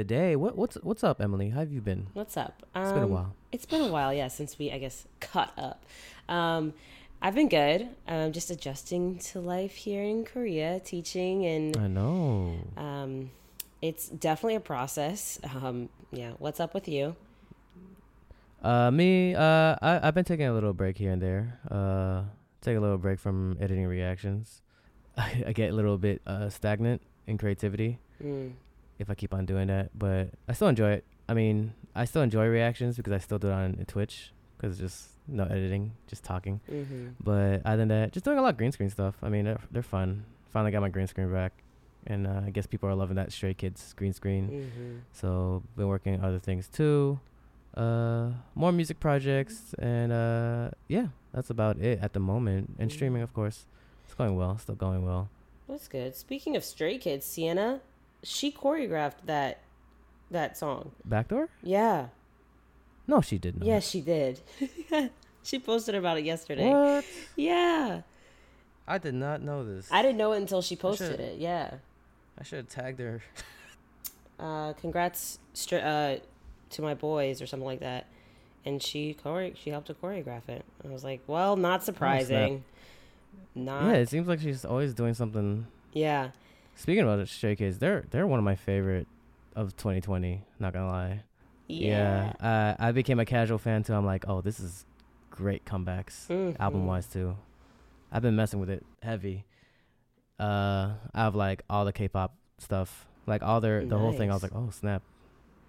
today, what what's what's up, Emily? How have you been? What's up? It's been a Um, while. It's been a while, yeah, since we, I guess, caught up. Um, I've been good. Um, just adjusting to life here in Korea, teaching, and I know. um, it's definitely a process. Um, yeah, what's up with you? Uh, me, uh, I I've been taking a little break here and there. Uh, take a little break from editing reactions. I, I get a little bit uh stagnant in creativity Mm. If I keep on doing that, but I still enjoy it. I mean, I still enjoy reactions because I still do it on Twitch because just no editing, just talking. hmm But other than that, just doing a lot of green screen stuff. I mean, they're, they're fun. Finally got my green screen back, and uh, I guess people are loving that Stray Kids green screen. hmm So been working on other things too. Uh, more music projects, and uh, yeah, that's about it at the moment. And Mhm. streaming, of course, it's going well. Still going well. That's good. Speaking of Stray Kids, Sienna, she choreographed that that song. Backdoor? Yeah. No, she didn't. Yes, she did. she posted about it yesterday. What? Yeah. I did not know this. I didn't know it until she posted it. Yeah. I should have tagged her. Uh, congrats stra- uh, to my boys or something like that. And she chore- she helped to choreograph it. I was like, well, not surprising. Not. yeah, it seems like she's always doing something. yeah. Speaking about Stray Kids, they're they're one of my favorite of 2020. Not gonna lie. Yeah. Yeah, uh, I became a casual fan too. I'm like, oh, this is great comebacks, Mhm. album wise too. I've been messing with it heavy. Uh, I have like all the K-pop stuff, like all their the whole thing. I was like, oh snap!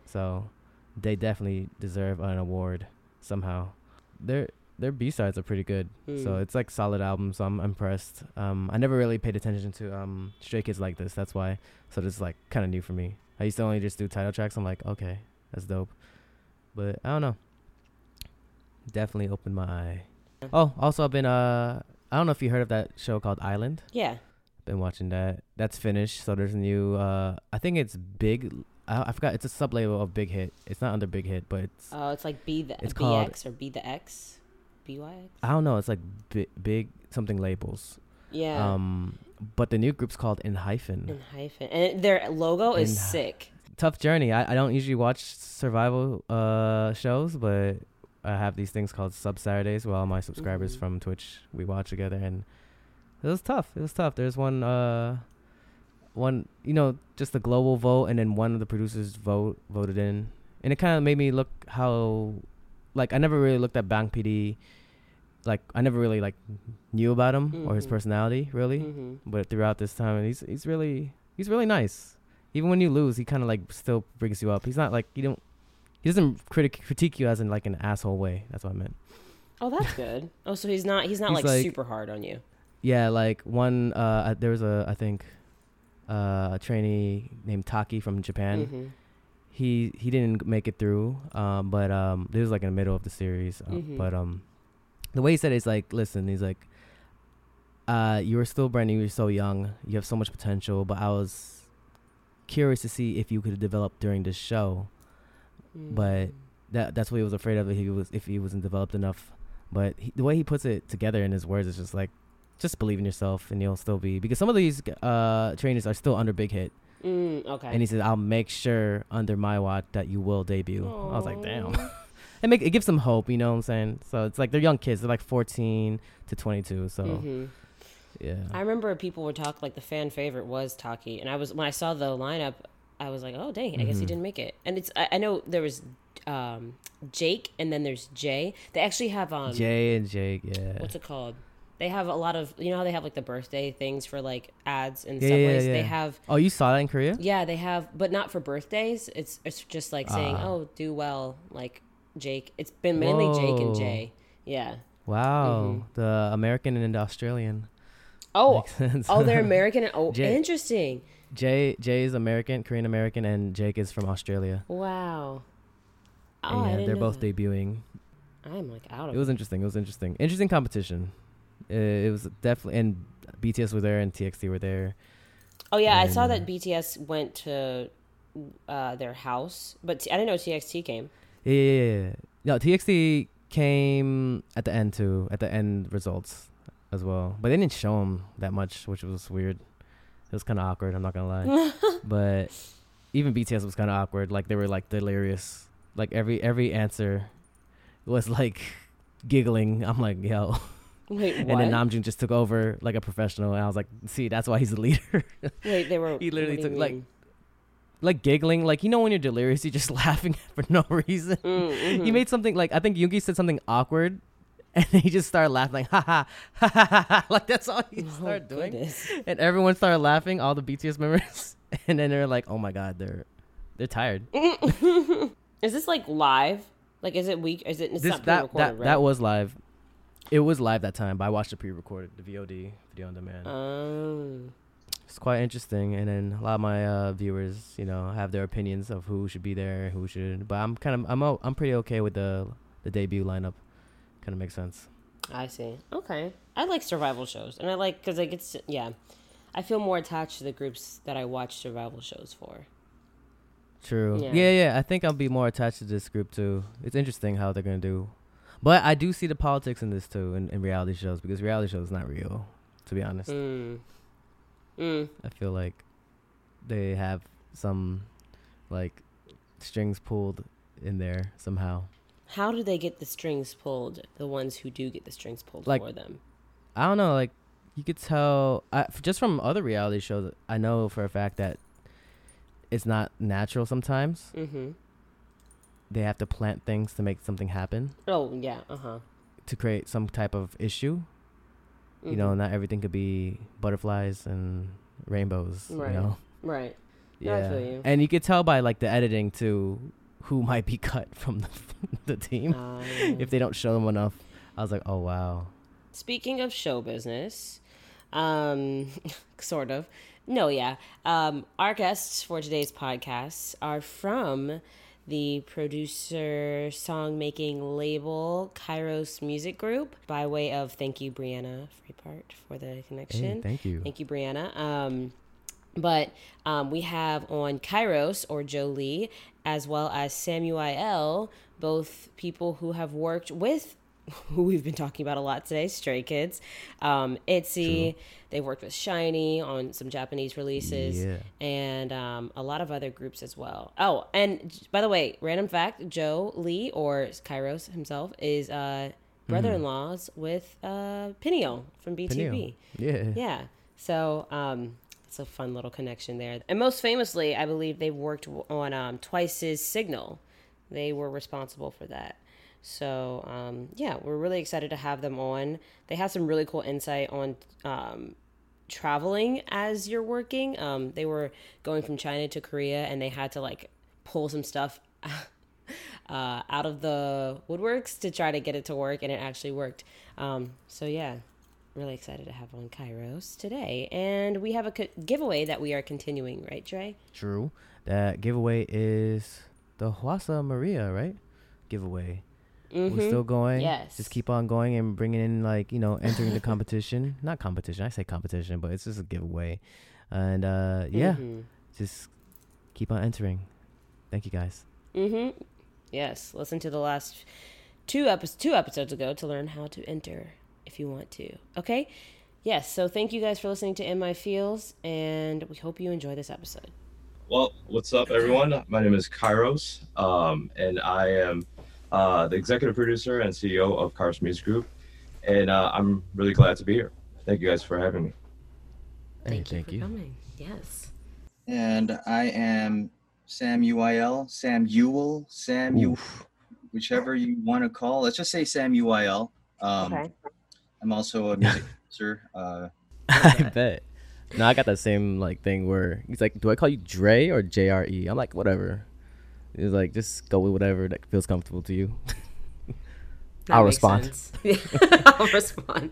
So they definitely deserve an award somehow. Their their B sides are pretty good, so Mm. it's like solid album. So I'm impressed. Um, I never really paid attention to um Stray Kids like this. That's why. So this is like kind of new for me. I used to only just do title tracks. I'm like, okay, that's dope. But I don't know. Definitely opened my eye. Oh, also I've been uh I don't know if you heard of that show called I-LAND. Yeah. Been watching that. That's finished. So there's a new uh I think it's Big I, I forgot it's a sub label of Big Hit. It's not under Big Hit, but it's Oh, it's like B the It's BX called- or B the X, BYX. I don't know, it's like big, big something labels. Yeah. Um but the new group's called ENHYPEN. in hyphen, and their logo is In- sick. Tough journey. I, I don't usually watch survival uh shows, but I have these things called sub Saturdays where all my subscribers Mhm. from Twitch we watch together and it was tough. It was tough. There's one uh one you know, just the global vote and then one of the producers vote voted in. And it kinda made me look how like I never really looked at Bang PD like I never really like knew about him or his Mhm. personality really hmm but throughout this time he's he's really he's really nice even when you lose he kind of like still brings you up he's not like you don't he doesn't critic critique you as in like an asshole way that's what i meant Oh, that's good. Oh, so he's not he's not He's like, like- super hard on you. yeah like one uh there was a i think uh a trainee named taki from japan hmm he he didn't make it through um but um this was like in the middle of the series uh, Mhm. but um the way he said it is like listen he's like uh you were still brand new you're so young you have so much potential but i was curious to see if you could develop during this show. But that that's what he was afraid of if he was if he wasn't developed enough. But he, the way he puts it together in his words is just like just believe in yourself and you'll still be because some of these uh trainers are still under big hit. Mm, okay. and he said i'll make sure under my watch that you will debut. I was like damn. It make it gives them hope you know what i'm saying so it's like they're young kids they're like 14 to 22 so Mhm. yeah I remember people were talking like the fan favorite was Taki, and I was when I saw the lineup, I was like, oh dang, I guess he Mhm. didn't make it. And it's I, I know there was um, Jake, and then there's Jay. They actually have um, jay and jake yeah what's it called? They have a lot of you know how they have like the birthday things for like ads and Yeah, yeah, subways. They have oh you saw that in korea yeah they have, but not for birthdays. It's it's just like saying Ah. oh do well like Jake. It's been mainly Jake and Jay. Yeah. wow the american and the australian Oh oh they're American. and- Oh Jay- interesting. jay jay is american korean american and jake is from australia Wow. Oh, and I yeah, didn't they're both that. debuting I'm like out of it was interesting it was interesting interesting competition uh, it was definitely and bts were there and txt were there Oh yeah, I saw that BTS went to uh, their house, but t- I didn't know TXT came. Yeah, yeah, yeah. No, TXT came at the end too. At the end results, as well, but they didn't show him that much, which was weird. It was kind of awkward. I'm not gonna lie, but even BTS was kind of awkward. Like they were like delirious. Like every every answer was like giggling. I'm like, yo. Wait, what? And then Namjoon just took over like a professional, and I was like, see, that's why he's the leader. Wait, they were. He literally took, like? Like giggling, like you know when you're delirious, you're just laughing for no reason. Mm, He mhm. made something like I think Yoongi said something awkward, and he just started laughing like ha ha ha ha ha, like that's all he Oh, started doing, goodness. and everyone started laughing, all the BTS members, and then they're like, oh my god, they're they're tired. Is this like live? Like, is it week? Is it? It's this not that pre-recorded, that right? that was live. It was live that time, but I watched the pre-recorded, the VOD video on demand. Um, it's quite interesting, and then a lot of my uh, viewers, you know, have their opinions of who should be there, who should. But I'm kind of I'm o- I'm pretty okay with the the debut lineup. Kind of makes sense. I see. Okay, I like survival shows, and I like because like it's yeah, I feel more attached to the groups that I watch survival shows for. True. Yeah. Yeah. yeah, I think I'll be more attached to this group too. It's interesting how they're gonna do, but I do see the politics in this too, in, in reality shows because reality shows not real, to be honest. Mm. Mm. I feel like they have some like strings pulled in there somehow. How do they get the strings pulled? The ones who do get the strings pulled Like- for them. I don't know, like you could tell I, just from other reality shows. I know for a fact that it's not natural sometimes. Mm-hmm. They have to plant things to make something happen Oh yeah. Uh huh. to create some type of issue. You know, not everything could be butterflies and rainbows. Right. You know, Right. Yeah, you. and you could tell by like the editing too, who might be cut from the the team Uh, if they don't show them enough. I was like, oh wow. Speaking of show business, um, sort of. No, yeah. Um, our guests for today's podcast are from the producer song making label Kairos Music Group by way of thank you, Brianna Freepart, for the Hey, connection. thank you. Thank you, Brianna. Um, but um, we have on Kairos or Joe Lee, as well as Samuel, both people who have worked with who we've been talking about a lot today, Stray Kids, um, Itzy. They've worked with SHINee on some Japanese releases, Yeah. and um, a lot of other groups as well. Oh, and by the way, random fact: Joe Lee or Kairos himself is uh, brother-in-laws with uh, Pinio from BTOB. Peniel. Yeah. Yeah. So um, it's a fun little connection there. And most famously, I believe they worked on um, Twice's Signal. They were responsible for that. So um, yeah, we're really excited to have them on. They have some really cool insight on um, traveling as you're working. Um, they were going from China to Korea, and they had to like pull some stuff. Uh, out of the woodworks to try to get it to work, and it actually worked. Um, so yeah, really excited to have on Kairos today. And we have a co- giveaway that we are continuing, right, Trey? True. That giveaway is the Hwasa Maria, right? Giveaway. Mm-hmm. We're still going. Yes. Just keep on going and bringing in like you know entering the competition. Not competition. I say competition, but it's just a giveaway. And uh yeah, Mm-hmm. just keep on entering. Thank you guys. Mm-hmm. Yes. Listen to the last two episodes two episodes ago to learn how to enter if you want to. Okay. Yes. So thank you guys for listening to In My Feels, and we hope you enjoy this episode. Well, what's up, everyone? My name is Kairos, um, and I am uh, the executive producer and CEO of Kairos Music Group, and uh, I'm really glad to be here. Thank you guys for having me. Hey, Thank you thank for you. coming. Yes. And I am Sam UIL, Sam Ewell, Sam U, whichever you want to call. Let's just say Sam UIL. Um, Okay. I'm also a music producer. Uh, I bet. No, I got that same like thing where he's like, "Do I call you Dre or JRE?" I'm like, "Whatever." He's like, "Just go with whatever that feels comfortable to you." That I'll respond. I'll respond.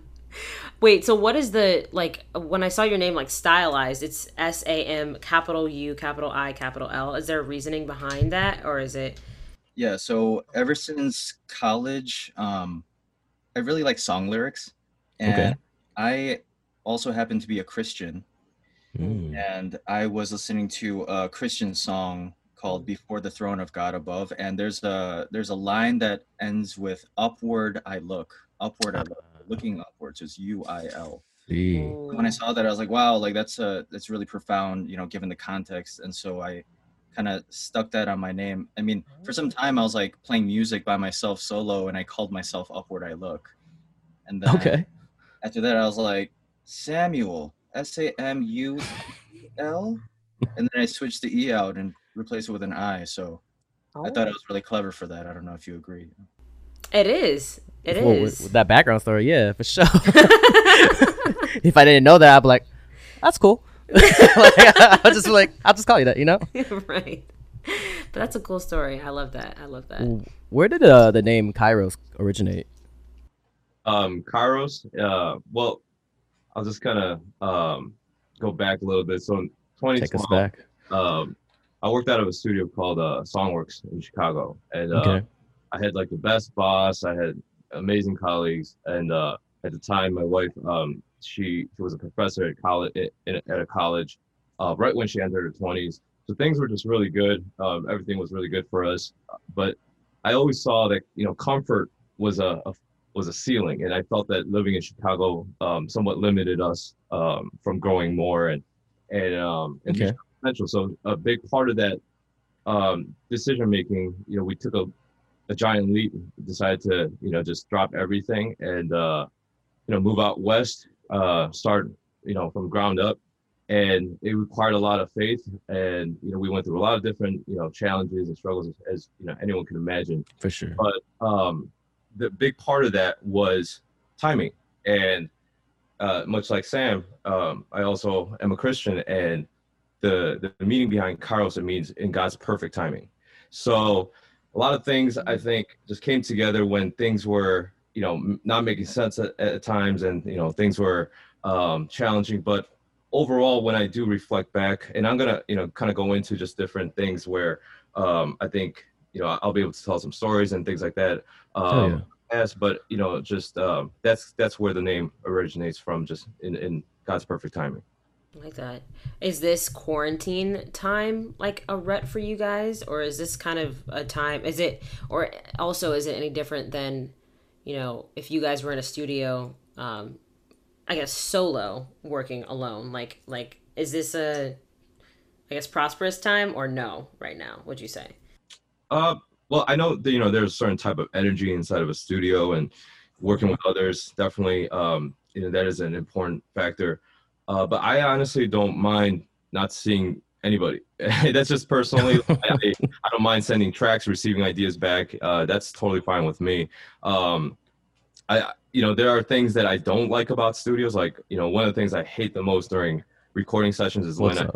Wait, so what is the like when I saw your name like stylized, it's S A M capital U capital I capital L. Is there a reasoning behind that or is it yeah, so ever since college, um, I really like song lyrics. And Okay. I also happen to be a Christian. Mm. and I was listening to a Christian song called mm. "Before the Throne of God Above," and there's a there's a line that ends with "Upward I look, upward I look." Ah. looking upwards is U I L. See. Oh. When I saw that, I was like, wow, like that's a that's really profound, you know, given the context. And so I kind of stuck that on my name. I mean, for some time I was like playing music by myself solo, and I called myself Upward I Look. And then Okay. after that, I was like Samuel, S A M U L, and then I switched the E out and replaced it with an I. So I thought it was really clever for that. I don't know if you agree. It is. It is. Well, with, with that background story, yeah, for sure. if I didn't know that, I'd be like, "That's cool." like, I'll just be like, "I'll just call you that," you know. right. But that's a cool story. I love that. I love that. Where did uh, the name Kairos originate? Um, Kairos. Uh, well, I'll just kind of um go back a little bit. So in Take us back. um, I worked out of a studio called uh, Songworks in Chicago, and uh, Okay. I had like the best boss. I had amazing colleagues, and uh, at the time, my wife, um, she, she was a professor at college in, at a college, uh, right when she entered her twenties. So things were just really good. Um, everything was really good for us. But I always saw that you know comfort was a, a was a ceiling, and I felt that living in Chicago um, somewhat limited us um, from growing more and and um, and Okay. Potential. So a big part of that um, decision making, you know, we took a, a giant leap, decided to, you know, just drop everything and, uh, you know, move out west, uh, start, you know, from ground up. And it required a lot of faith. And, you know, we went through a lot of different, you know, challenges and struggles as, as you know, anyone can imagine For sure. but um, the big part of that was timing and uh, much like sam um, i also am a christian and the, the meaning behind kairos it means in god's perfect timing. So a lot of things i think just came together when things were you know not making sense at, at times and you know things were um, challenging. But overall when i do reflect back and i'm gonna you know kind of go into just different things where um, i think you know i'll be able to tell some stories and things like that Oh, um yeah. yes but you know just um that's that's where the name originates from just in in god's perfect timing like that. Is this quarantine time like a rut for you guys, or is this kind of a time? Is it, or also is it any different than, you know, if you guys were in a studio, um, I guess solo working alone? Like, like is this a, I guess prosperous time or no right now? Would you say? uh well i know that you know there's a certain type of energy inside of a studio and working with others definitely um you know that is an important factor uh but i honestly don't mind not seeing anybody. That's just personally I, I don't mind sending tracks receiving ideas back. Uh that's totally fine with me. Um i you know there are things that i don't like about studios. Like you know one of the things i hate the most during recording sessions is What's when I,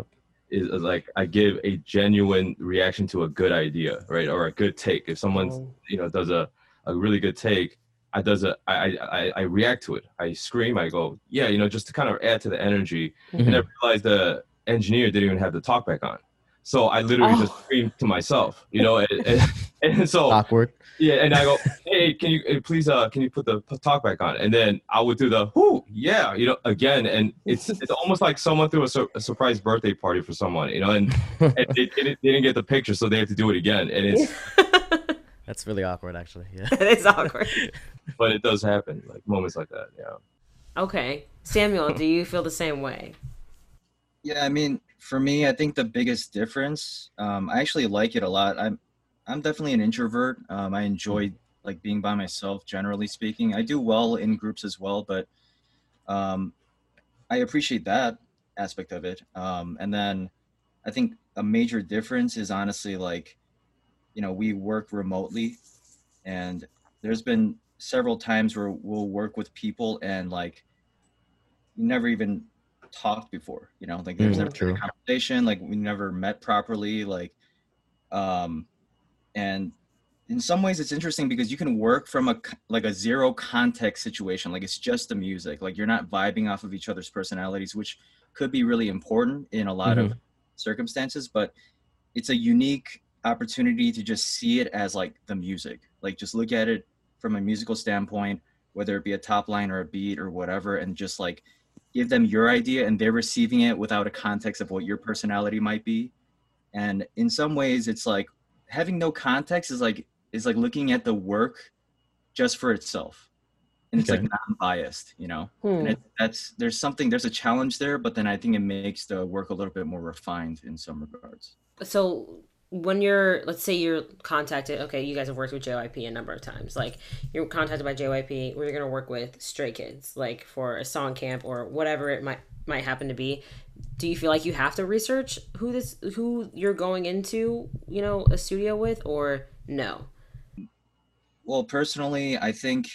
is is like I give a genuine reaction to a good idea, right, or a good take. If someone Oh. you know does a, a really good take, I does a I, I I react to it. I scream. I go, yeah, you know, just to kind of add to the energy. Mhm. And I realized the engineer didn't even have the talk back on, so I literally just Oh. screamed to myself, you know, and, and, and so Awkward. yeah, and I go, hey, can you eh, please uh can you put the p- talk back on? And then I would do the whoo, yeah, you know, again, and it's it's almost like someone threw a, sur- a surprise birthday party for someone, you know, and, and they, didn't, they didn't get the picture, so they have to do it again, and it's That's really awkward, actually. Yeah. it's awkward. but it does happen, like moments like that, yeah. Okay, Samuel, do you feel the same way? Yeah, I mean, for me, I think the biggest difference, um, I actually like it a lot. I'm, I'm definitely an introvert. Um, I enjoy like being by myself, generally speaking. I do well in groups as well, but um, I appreciate that aspect of it. Um, and then I think a major difference is honestly like, you know, we work remotely, and there's been several times where we'll work with people and like, you never even talked before you know like there's Mm, never been true. a conversation like we never met properly like um and in some ways it's interesting because you can work from a like a zero context situation like it's just the music like you're not vibing off of each other's personalities which could be really important in a lot of circumstances but it's a unique opportunity to just see it as like the music like just look at it from a musical standpoint whether it be a top line or a beat or whatever and just like give them your idea and they're receiving it without a context of what your personality might be and in some ways it's like having no context is like is like looking at the work just for itself and it's Okay. like non-biased, you know. Hmm. And it, that's there's something there's a challenge there, but then I think it makes the work a little bit more refined in some regards. So when you're, let's say you're contacted, okay, you guys have worked with JYP a number of times. Like you're contacted by JYP, where you're gonna work with Stray Kids, like for a song camp or whatever it might might happen to be. Do you feel like you have to research who this who you're going into, you know, a studio with, or no? Well, personally, I think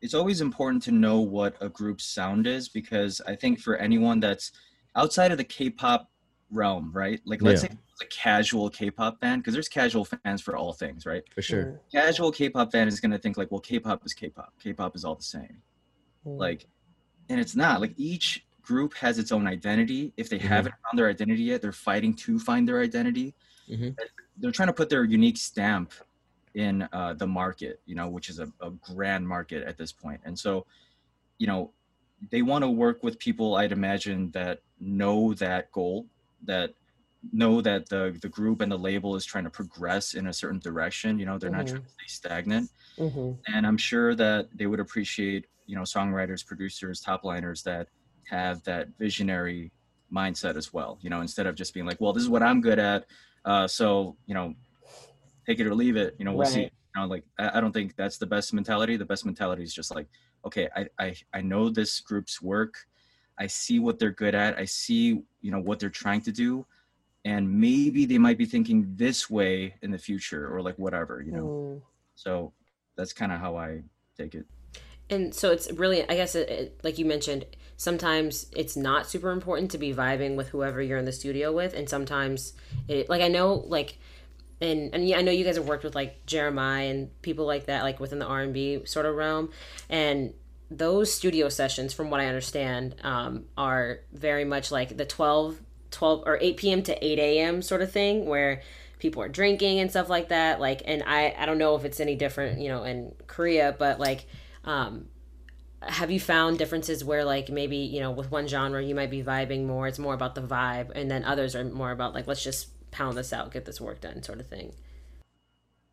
it's always important to know what a group's sound is because I think for anyone that's outside of the K-pop realm, right? Like let's Yeah. say it's a casual K-pop fan because there's casual fans for all things, right? For sure. Casual K-pop fan is going to think like, well, K-pop is K-pop. K-pop is all the same. Mm. Like and it's not. Like each group has its own identity. If they haven't found their identity yet, they're fighting to find their identity. Mhm. They're trying to put their unique stamp in uh, the market, you know, which is a, a grand market at this point. And so, you know, they want to work with people, I'd imagine, that know that goal, that know that the the group and the label is trying to progress in a certain direction. You know, they're not Mhm. trying to stay stagnant Mm-hmm. and I'm sure that they would appreciate, you know, songwriters, producers, top liners that have that visionary mindset as well. You know, instead of just being like, well, this is what I'm good at, uh, so you know, take it or leave it. You know, we'll see. Right. You know, like I, I don't think that's the best mentality. The best mentality is just like, okay, I, I I know this group's work. I see what they're good at. I see, you know, what they're trying to do. And maybe they might be thinking this way in the future or like whatever, you know. Mm. So that's kind of how I take it. And so it's really, I guess, it, it, like you mentioned, sometimes it's not super important to be vibing with whoever you're in the studio with, and sometimes it, like I know, like, and and yeah, I know you guys have worked with like Jeremiah and people like that, like within the R and B sort of realm, and those studio sessions, from what I understand, um, are very much like the 12, 12 or 8 p.m. to 8 a.m. sort of thing, where people are drinking and stuff like that. Like, and I, I don't know if it's any different, you know, in Korea, but like, um, have you found differences where like maybe you know with one genre you might be vibing more it's more about the vibe and then others are more about like let's just pound this out get this work done sort of thing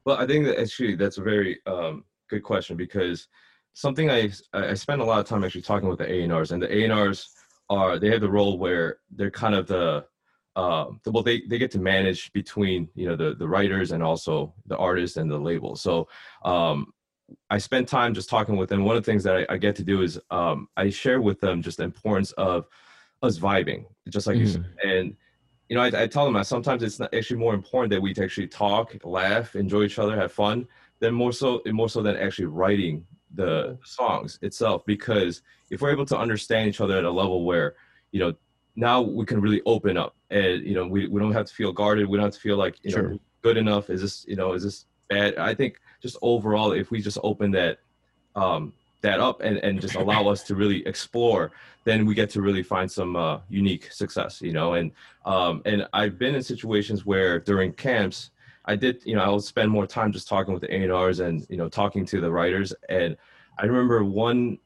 Well, I think that actually that's a very um, good question because something I I spend a lot of time actually talking with the A&Rs, and the A&Rs are they have the role where they're kind of the um, the, well they they get to manage between you know the the writers and also the artists and the label. So um, I spend time just talking with them. One of the things that I, I get to do is um, I share with them just the importance of us vibing, just like you said, and you know, I, I tell them that sometimes it's not actually more important that we actually talk, laugh, enjoy each other, have fun, than more so more so than actually writing the songs itself. Because if we're able to understand each other at a level where, you know, now we can really open up, and you know, we, we don't have to feel guarded. We don't have to feel like you Sure. know, good enough. Is this you know, is this bad? I think just overall, if we just open that um, that up and, and just allow us to really explore, then we get to really find some uh, unique success, you know. And um, and I've been in situations where during camps, I did, you know, I would spend more time just talking with the A&Rs and you know talking to the writers. And I remember one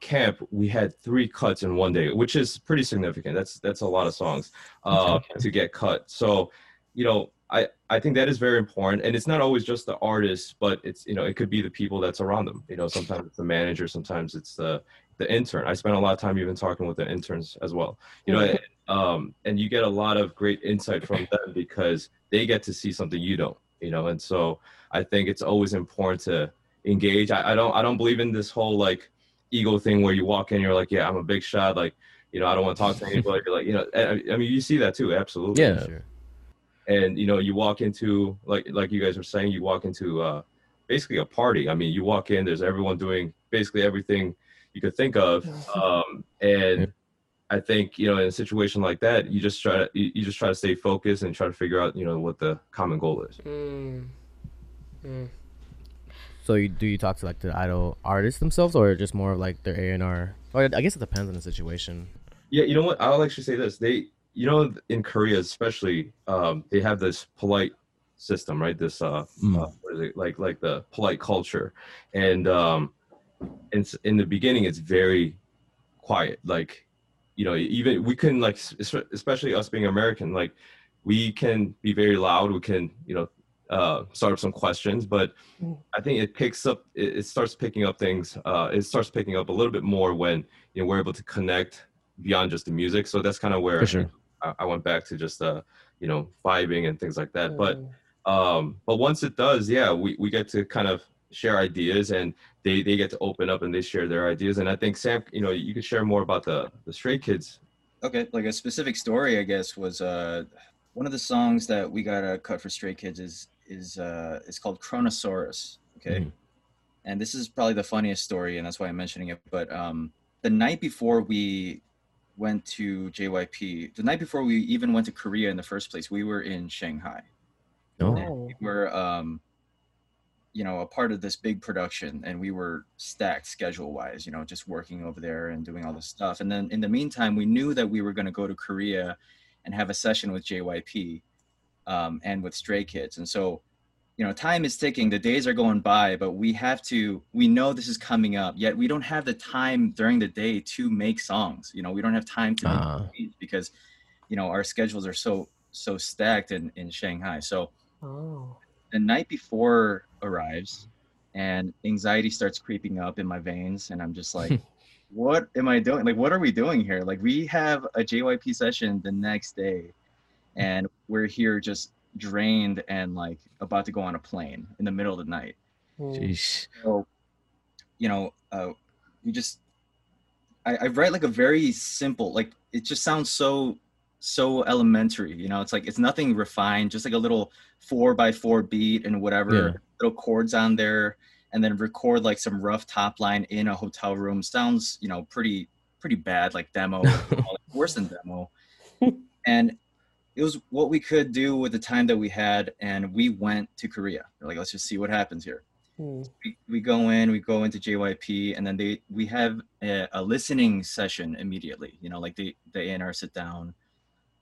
camp we had three cuts in one day, which is pretty significant. That's that's a lot of songs uh, to get cut. So, you know, I I think that is very important, and it's not always just the artists, but it's you know it could be the people that's around them. You know, sometimes it's the manager, sometimes it's the the intern. I spent a lot of time even talking with the interns as well. You know, um, and you get a lot of great insight from them because they get to see something you don't. You know, and so I think it's always important to engage. I, I don't I don't believe in this whole like ego thing where you walk in, you're like, yeah, I'm a big shot, like. You know, I don't want to talk to anybody. Like, you know, I, I mean, you see that too, absolutely Yeah. and you know you walk into like like you guys were saying you walk into uh basically a party i mean you walk in there's everyone doing basically everything you could think of um and Yeah. I think you know in a situation like that you just try to you, you just try to stay focused and try to figure out you know what the common goal is mm. Mm. So you, do you talk to like the idol artists themselves, or just more of like their A and R? Or I guess it depends on the situation. Yeah, you know what? I'll actually say this. They, you know, in Korea especially, um, they have this polite system, right? This, uh, Mm. uh what is it? Like, like the polite culture, and um, it's in the beginning, it's very quiet. Like, you know, even we can like, especially us being American, like, we can be very loud. We can, you know, uh, start up some questions, but Mm. I think it picks up. It, it starts picking up things. Uh, it starts picking up a little bit more when you know we're able to connect beyond just the music. So that's kind of where sure. I, I went back to just uh, you know vibing and things like that. But Mm. um, but once it does, yeah, we we get to kind of share ideas and they they get to open up and they share their ideas. And I think Sam, you know, you could share more about the the Stray Kids. Okay, like a specific story, I guess, was uh, one of the songs that we got a cut for Stray Kids is is uh, it's called Chronosaurus. Okay, Mhm. and this is probably the funniest story, and that's why I'm mentioning it. But um, the night before we went to JYP, the night before we even went to Korea in the first place, we were in Shanghai. Oh. Oh. We were, um, you know, a part of this big production, and we were stacked schedule-wise. You know, just working over there and doing all this stuff. And then in the meantime, we knew that we were going to go to Korea and have a session with JYP um, and with Stray Kids. And so, you know, time is ticking. The days are going by, but we have to. We know this is coming up. Yet we don't have the time during the day to make songs. You know, we don't have time to make beats because, you know, our schedules are so so stacked in in Shanghai. So Oh. the night before arrives and anxiety starts creeping up in my veins and i'm just like what am i doing like what are we doing here like we have a jyp session the next day and we're here just drained and like about to go on a plane in the middle of the night Mm. Sheesh. so you know uh we just I, I write like a very simple like it just sounds so so elementary you know it's like it's nothing refined just like a little four by four beat and whatever Yeah. little chords on there and then record like some rough top line in a hotel room. Sounds you know pretty pretty bad like demo worse than demo. And it was what we could do with the time that we had and we went to korea. We're like let's just see what happens here. Mm. we, we go in we go into jyp and then they we have a, a listening session immediately you know like the the A&R sit down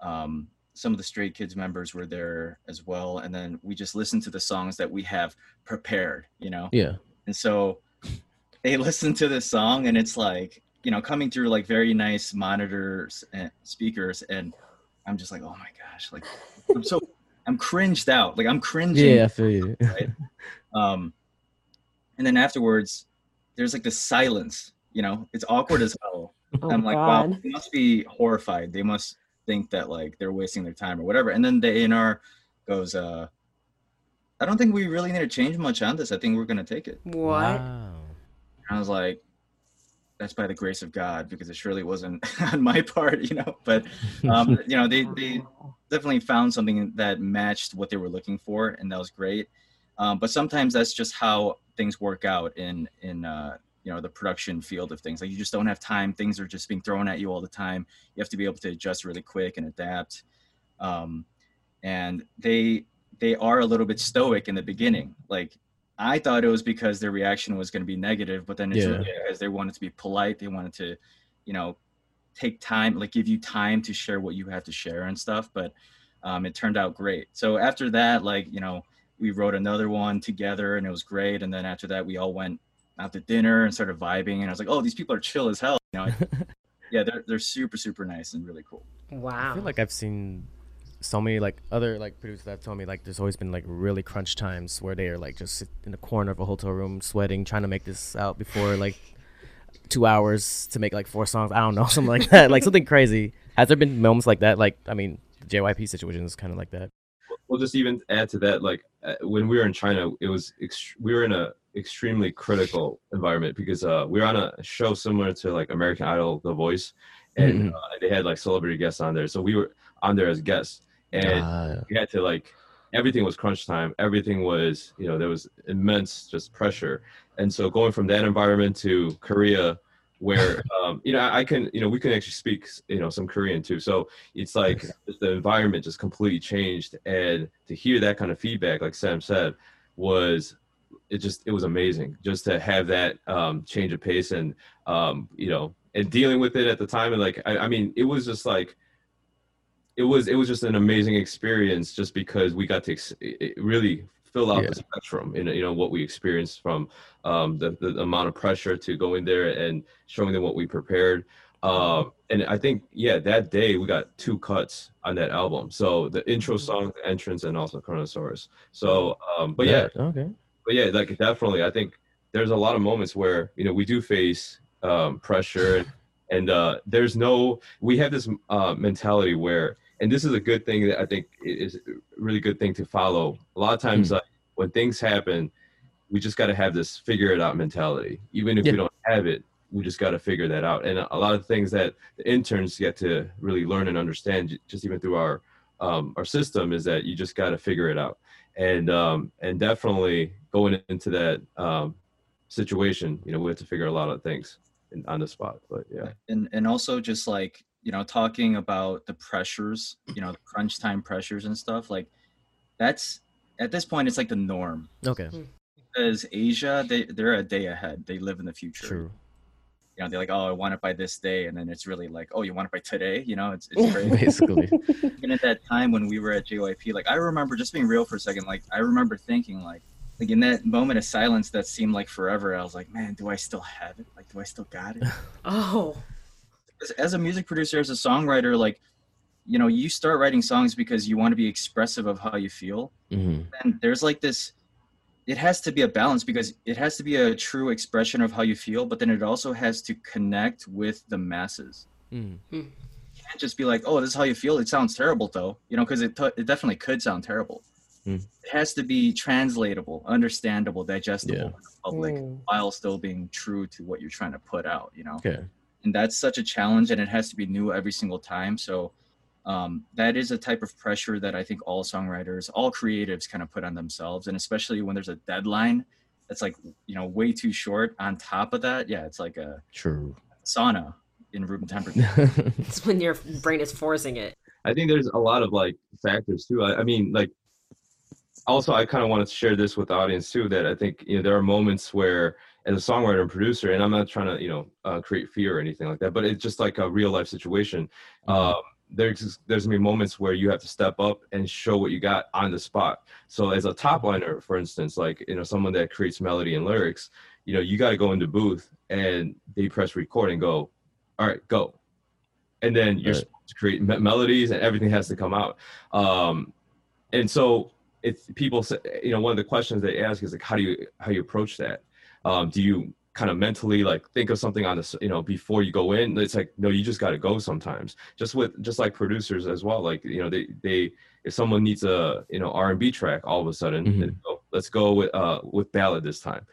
um some of the Stray Kids members were there as well. And then we just listened to the songs that we have prepared you know? Yeah. and so they listen to this song and it's like you know coming through like very nice monitors and speakers. And i'm just like oh my gosh like i'm so i'm cringed out. Like i'm cringing Yeah, I feel you. um and then afterwards there's like this silence you know? It's awkward as hell. Oh, i'm like wow they must be horrified. They must think that like they're wasting their time or whatever and then the A&R goes uh i don't think we really need to change much on this i think we're gonna take it What? Wow. I was like, that's by the grace of God because it surely wasn't on my part, you know. But um, you know, they they definitely found something that matched what they were looking for, and that was great. Um, but sometimes that's just how things work out in in uh, you know the production field of things. Like you just don't have time; things are just being thrown at you all the time. You have to be able to adjust really quick and adapt. Um, and they they are a little bit stoic in the beginning, like I thought it was because their reaction was going to be negative, but then it's Yeah. really because they wanted to be polite. They wanted to, you know, take time, like give you time to share what you have to share and stuff. But um, it turned out great. So after that, like, you know, we wrote another one together and it was great. And then after that, we all went out to dinner and started vibing. And I was like, oh, these people are chill as hell. You know, yeah, they're, they're super, super nice and really cool. Wow. I feel like I've seen so many like other like producers that told me like there's always been like really crunch times where they are like just sit in the corner of a hotel room sweating trying to make this out before like two hours to make like four songs. I don't know something like that, like something crazy. Has there been moments like that? Like I mean, the JYP situation is kind of like that. We'll just even add to that, like uh, when we were in China, it was ext- we were in a extremely critical environment because uh, we were on a show similar to like American Idol, The Voice, and Mhm. uh, they had like celebrity guests on there. So we were on there as guests, and Uh, we had to like everything was crunch time. Everything was you know there was immense just pressure, and so going from that environment to Korea. Where um, you know I can you know we can actually speak you know some Korean too, so it's like the environment just completely changed and to hear that kind of feedback like sam said was it just it was amazing just to have that um change of pace and um you know and dealing with it at the time and like i, I mean it was just like it was it was just an amazing experience just because we got to ex- really fill out Yeah. the spectrum in you know what we experienced from um the, the amount of pressure to go in there and showing them what we prepared Um, and I think yeah, that day we got two cuts on that album. So the intro Mm-hmm. song, the entrance, and also Chronosaurus. So, um, but yeah, okay. But yeah, like definitely, I think there's a lot of moments where you know we do face um, pressure, and, and uh, there's no. We have this uh, mentality where, and this is a good thing that I think is a really good thing to follow. A lot of times, Hmm. like when things happen, we just got to have this figure it out mentality. Even if Yeah. we don't have it, we just got to figure that out. And a lot of things that the interns get to really learn and understand, just even through our um, our system, is that you just got to figure it out. And um, and definitely going into that um, situation, you know, we have to figure a lot of things in, on the spot. But yeah, and and also just like you know talking about the pressures you know the crunch time pressures and stuff like that's at this point it's like the norm Okay. because asia they they're a day ahead they live in the future True. You know they're like oh i want it by this day and then it's really like oh you want it by today you know it's, it's crazy Basically. even at that time when we were at JYP, like I remember just being real for a second, like I remember thinking like like in that moment of silence that seemed like forever, I was like, man, do I still have it? Like, do I still got it? Oh. as, as a music producer, as a songwriter, like, you know, you start writing songs because you want to be expressive of how you feel. hmm And there's like this, it has to be a balance because it has to be a true expression of how you feel, but then it also has to connect with the masses. Mm. You can't just be like, oh, this is how you feel. It sounds terrible though, you know, because it, t- it definitely could sound terrible. Hmm. It has to be translatable, understandable, digestible Yeah. to the public Mm. while still being true to what you're trying to put out, you know? Okay. and that's such a challenge and it has to be new every single time so um, that is a type of pressure that i think all songwriters all creatives kind of put on themselves and especially when there's a deadline that's like you know way too short on top of that yeah it's like a True. sauna in room temperature It's when your brain is forcing it. I think there's a lot of like factors too. I, I mean, like also I kind of wanted to share this with the audience too that I think you know there are moments where as a songwriter and producer, and I'm not trying to you know uh, create fear or anything like that, but it's just like a real life situation. Um, there's there's gonna be moments where you have to step up and show what you got on the spot. So as a top liner, for instance, like you know someone that creates melody and lyrics, you know you got to go into booth and they press record and go, all right, go, and then you're Right. supposed to create me- melodies and everything has to come out. Um, and so if people say, you know, one of the questions they ask is like, how do you how you approach that? Um, do you kind of mentally like think of something on this, you know, before you go in? It's like, no, you just got to go sometimes. Just with just like producers as well. Like, you know, they they if someone needs a you know R and B track, all of a sudden, Mhm. they go, let's go with uh with ballad this time.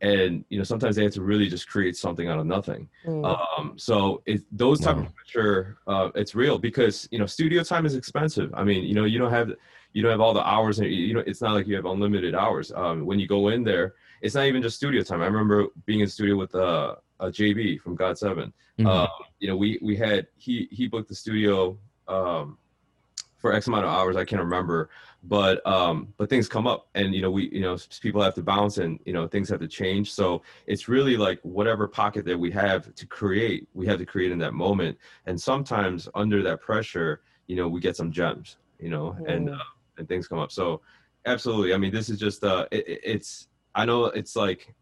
And you know, sometimes they have to really just create something out of nothing. Um, so it, those type Wow. of pressure, uh, it's real because you know studio time is expensive. I mean, you know, you don't have you don't have all the hours, and you know, it's not like you have unlimited hours. Um, when you go in there, it's not even just studio time. I remember being in studio with uh, uh JB from GOT7 Mhm. Um, you know, we we had he he booked the studio um, for X amount of hours. I can't remember, but um, but things come up, and you know, we you know, people have to bounce, and you know, things have to change. So it's really like whatever pocket that we have to create, we have to create in that moment. And sometimes under that pressure, you know, we get some gems, you know, and Mm. uh, and things come up. So absolutely, I mean, this is just uh, it, it- it's I know it's like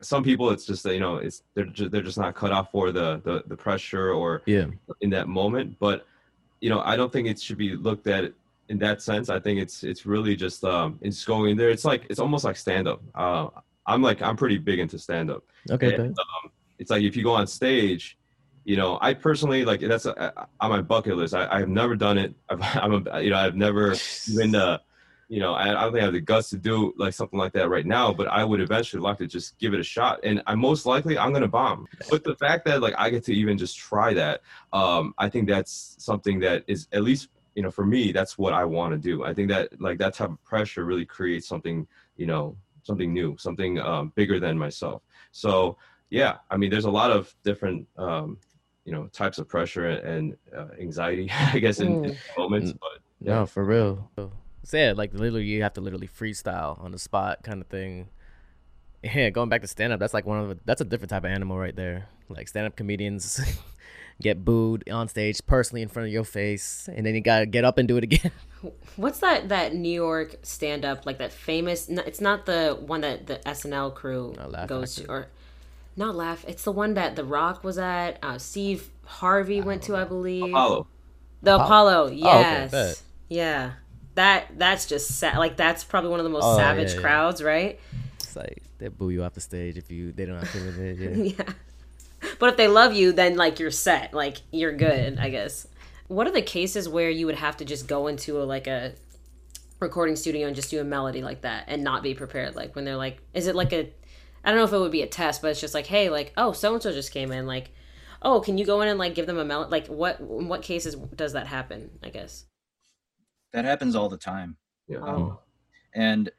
some people it's just you know it's they're just, they're just not cut off for the, the the pressure or Yeah. in that moment. But you know i don't think it should be looked at in that sense. I think it's it's really just um it's going in there. It's like it's almost like stand up uh i'm like i'm pretty big into stand up Okay. and, um, it's like if you go on stage you know i personally like that's uh on my bucket list. I, i've never done it. I've, i'm a you know i've never even uh you know I, I don't think i have the guts to do like something like that right now but i would eventually like to just give it a shot. And i most likely i'm gonna bomb. But the fact that like i get to even just try that um i think that's something that is at least you know for me that's what i want to do. I think that like that type of pressure really creates something you know something new something um, bigger than myself. So yeah i mean there's a lot of different um you know types of pressure and uh, anxiety i guess in, in moments Mm. but No, for real. So yeah, like literally, you have to literally freestyle on the spot, kind of thing. Yeah, going back to stand up, that's like one of the, that's a different type of animal right there. Like stand up comedians get booed on stage, personally in front of your face, and then you gotta get up and do it again. What's that that New York stand up like that famous? It's not the one that the SNL crew Not Laugh goes Factory. to, or not laugh. It's the one that The Rock was at. Uh, Steve Harvey went to, I believe. Apollo. The Apollo? Apollo, Oh, okay, yes. bet. Yeah. That that's just sad. like that's probably one of the most Oh, savage yeah, yeah. crowds, right? It's like they boo you off the stage if you they don't have to it. Yeah. yeah. But if they love you, then like you're set, like you're good, I guess. What are the cases where you would have to just go into a, like a recording studio and just do a melody like that and not be prepared? Like when they're like, is it like a, I don't know if it would be a test, but it's just like, hey, like, oh, so and so just came in, like, oh, can you go in and like give them a melody? Like, what in what cases does that happen? I guess. That happens all the time. Yeah. Oh. And,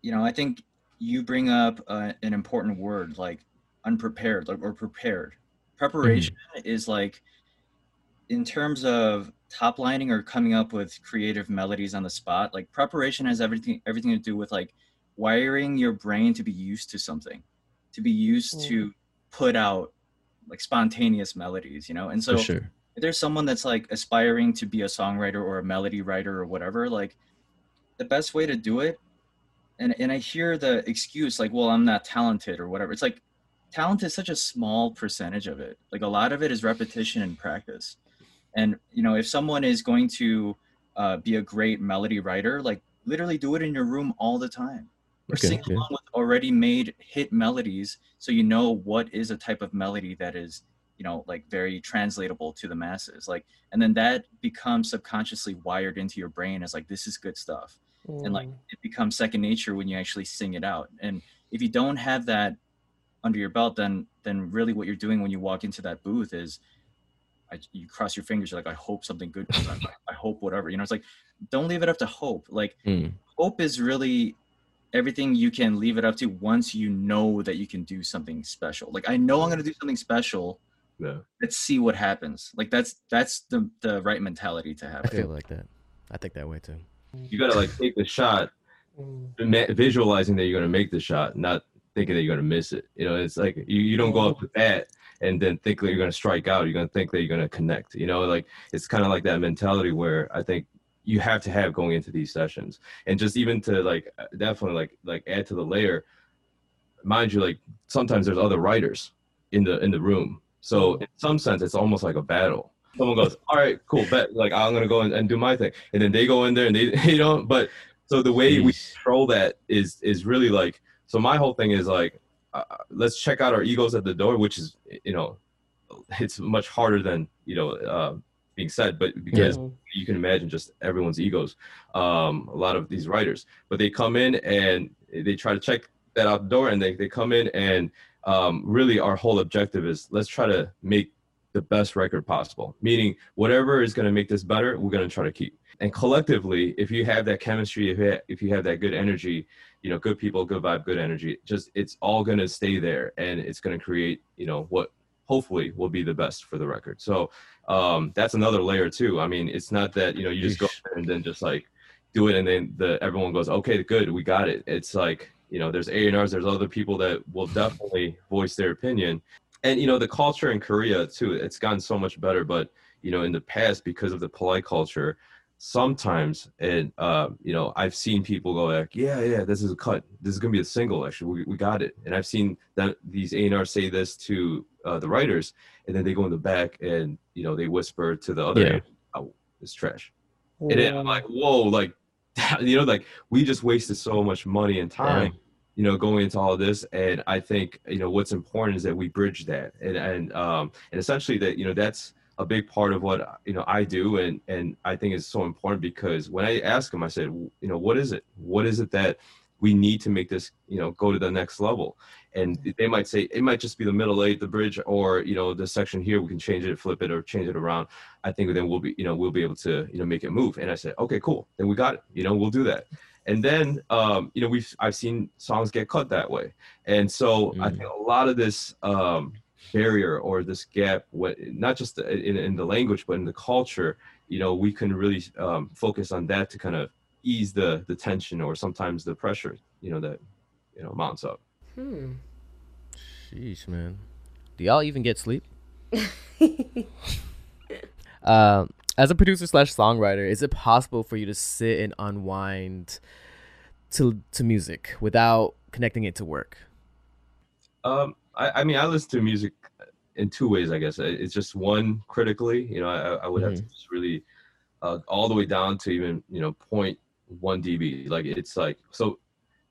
you know, I think you bring up uh, an important word like unprepared like, or prepared. Preparation mm-hmm. is like, in terms of top lining or coming up with creative melodies on the spot, like preparation has everything everything to do with like wiring your brain to be used to something, to be used to mm. put out like spontaneous melodies, you know? And so For sure. If there's someone that's like aspiring to be a songwriter or a melody writer or whatever, like the best way to do it, and and I hear the excuse like, well, I'm not talented or whatever. It's like talent is such a small percentage of it. Like a lot of it is repetition and practice. And you know, if someone is going to uh, be a great melody writer, like literally do it in your room all the time. Or Okay, sing along with already made hit melodies, so you know what is a type of melody that is, you know, like very translatable to the masses. Like, and then that becomes subconsciously wired into your brain as like this is good stuff. And like it becomes second nature when you actually sing it out. And if you don't have that under your belt then then really what you're doing when you walk into that booth is I, you cross your fingers you're like i hope something good comes out i hope whatever you know it's like don't leave it up to hope. Like Mm. hope is really everything you can leave it up to once you know that you can do something special. Like i know i'm going to do something special Yeah. let's see what happens like that's that's the the right mentality to have I feel like that. I think that way too. You gotta like take the shot, visualizing that you're gonna make the shot, not thinking that you're gonna miss it. You know, it's like you, you don't go up to bat and then think that you're gonna strike out. You're gonna think that you're gonna connect. You know, like it's kind of like that mentality where I think you have to have going into these sessions, and just even to like definitely like like add to the layer. Mind you, like sometimes there's other writers in the in the room, so in some sense it's almost like a battle. Someone goes, "All right, cool, bet." Like I'm gonna go and, and do my thing, and then they go in there and they you know, but so the way we Jeez. control that is is really like so my whole thing is like uh, let's check out our egos at the door which is you know it's much harder than you know uh, being said but because you can imagine just everyone's egos um a lot of these writers but they come in and they try to check that out the door and they, they come in and um really our whole objective is let's try to make the best record possible meaning whatever is going to make this better we're going to try to keep. And collectively if you have that chemistry if you have, if you have that good energy you know good people good vibe good energy just it's all going to stay there and it's going to create you know what hopefully will be the best for the record. So um that's another layer too. I mean it's not that you know you just go and then just like do it and then the everyone goes okay good we got it. It's like you know there's a&rs there's other people that will definitely voice their opinion. And you know the culture in korea too it's gotten so much better but you know in the past because of the polite culture sometimes and uh, you know i've seen people go like yeah yeah this is a cut. This is gonna be a single actually. We, we got it. And i've seen that these a&r say this to uh, the writers and then they go in the back and you know they whisper to the other Yeah. oh it's trash. And then i'm like whoa like you know like we just wasted so much money and time you know going into all of this and i think you know what's important is that we bridge that and and um and essentially that you know that's a big part of what you know I do, and and I think it's so important because when I ask them, I said, you know, what is it? What is it that we need to make this, you know, go to the next level? And they might say it might just be the middle eight, the bridge, or you know, the section here we can change it, flip it, or change it around. I think then we'll be, you know, we'll be able to, you know, make it move. And I said, okay, cool, then we got it. You know, we'll do that. And then, um, you know, we've I've seen songs get cut that way, and so I Mm. think a lot of this. Um, barrier or this gap what not just in, in the language but in the culture you know we can really um, focus on that to kind of ease the the tension or sometimes the pressure you know that you know mounts up Hmm. Sheesh, man. Do y'all even get sleep? Um, as a producer slash songwriter, is it possible for you to sit and unwind to to music without connecting it to work? um I, I mean i listen to music in two ways, I guess. It's just one critically, you know, I, I would have to just really uh, all the way down to even you know point one dB. Like it's like so.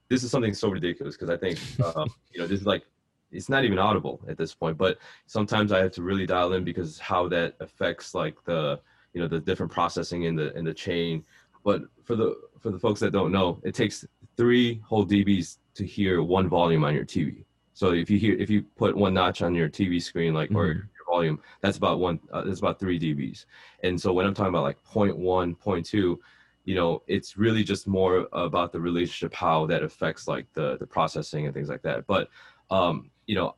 This is something so ridiculous because I think um, you know this is like it's not even audible at this point. But sometimes I have to really dial in because how that affects like the you know the different processing in the in the chain. But for the for the folks that don't know, it takes three whole dBs to hear one volume on your TV. So if you hear if you put one notch on your TV screen, like mm-hmm. or your volume, that's about one. Uh, that's about three dBs. And so when I'm talking about like 0. 0.1, 0.2, you know, it's really just more about the relationship, how that affects like the the processing and things like that. But um, you know,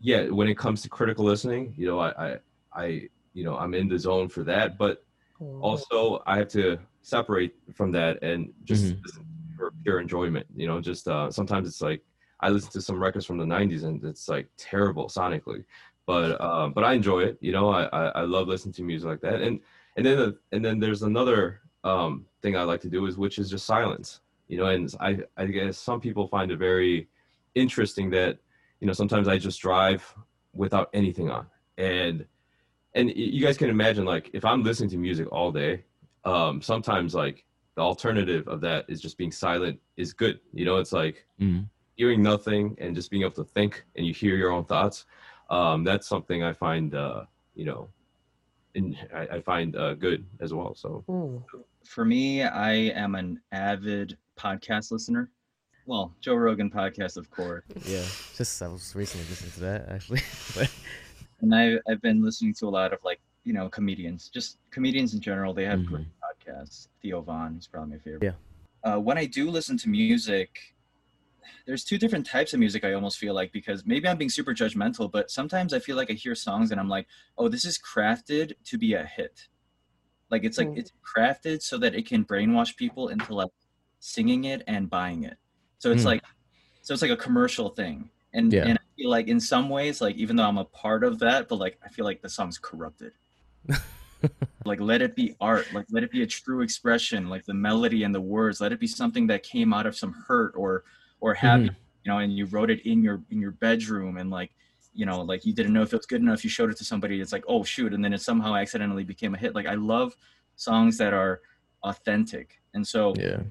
yeah, when it comes to critical listening, you know, I I, I you know I'm in the zone for that, but also I have to separate from that and just mm-hmm. for pure enjoyment. You know, just uh, sometimes it's like I listen to some records from the '90s and it's like terrible sonically, but um, but I enjoy it. You know, I, I, I love listening to music like that. And and then the, and then there's another um, thing I like to do is which is just silence. You know, and I I guess some people find it very interesting that you know sometimes I just drive without anything on and and you guys can imagine like if I'm listening to music all day, um, sometimes like the alternative of that is just being silent is good. You know, it's like mm hearing nothing and just being able to think and you hear your own thoughts um, that's something I find, uh, you know, in, I, I find uh, good as well. So mm. for me, I am an avid podcast listener. Well, Joe Rogan podcast, of course. Yeah, just I was recently listening to that actually. and I, I've been listening to a lot of like you know comedians, just comedians in general. They have mm-hmm. great podcasts. Theo Von, who's probably my favorite. Yeah. Uh, when I do listen to music, there's two different types of music I almost feel like because maybe I'm being super judgmental, but sometimes I feel like I hear songs and I'm like, oh, this is crafted to be a hit. Like it's like mm. it's crafted so that it can brainwash people into like singing it and buying it. So it's mm. like so it's like a commercial thing. And yeah. and I feel like in some ways, like even though I'm a part of that, but like I feel like the song's corrupted. like let it be art. Like let it be a true expression. Like the melody and the words. Let it be something that came out of some hurt or or happy mm-hmm. you know and you wrote it in your in your bedroom and like you know like you didn't know if it was good enough you showed it to somebody it's like oh shoot and then it somehow accidentally became a hit. Like i love songs that are authentic. And so yeah.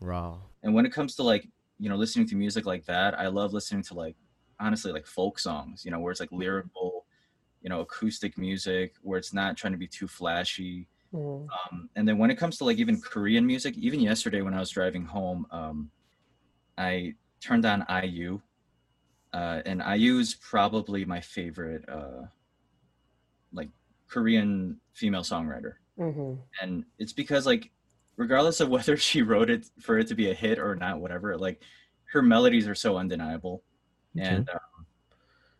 Raw. And when it comes to like you know listening to music like that i love listening to like honestly like folk songs you know where it's like lyrical you know acoustic music where it's not trying to be too flashy mm. um, and then when it comes to like even korean music even yesterday when i was driving home um, I turned on IU, uh, and IU is probably my favorite, uh, like Korean female songwriter. Mm-hmm. And it's because like, regardless of whether she wrote it for it to be a hit or not, whatever, like her melodies are so undeniable. Okay. And um,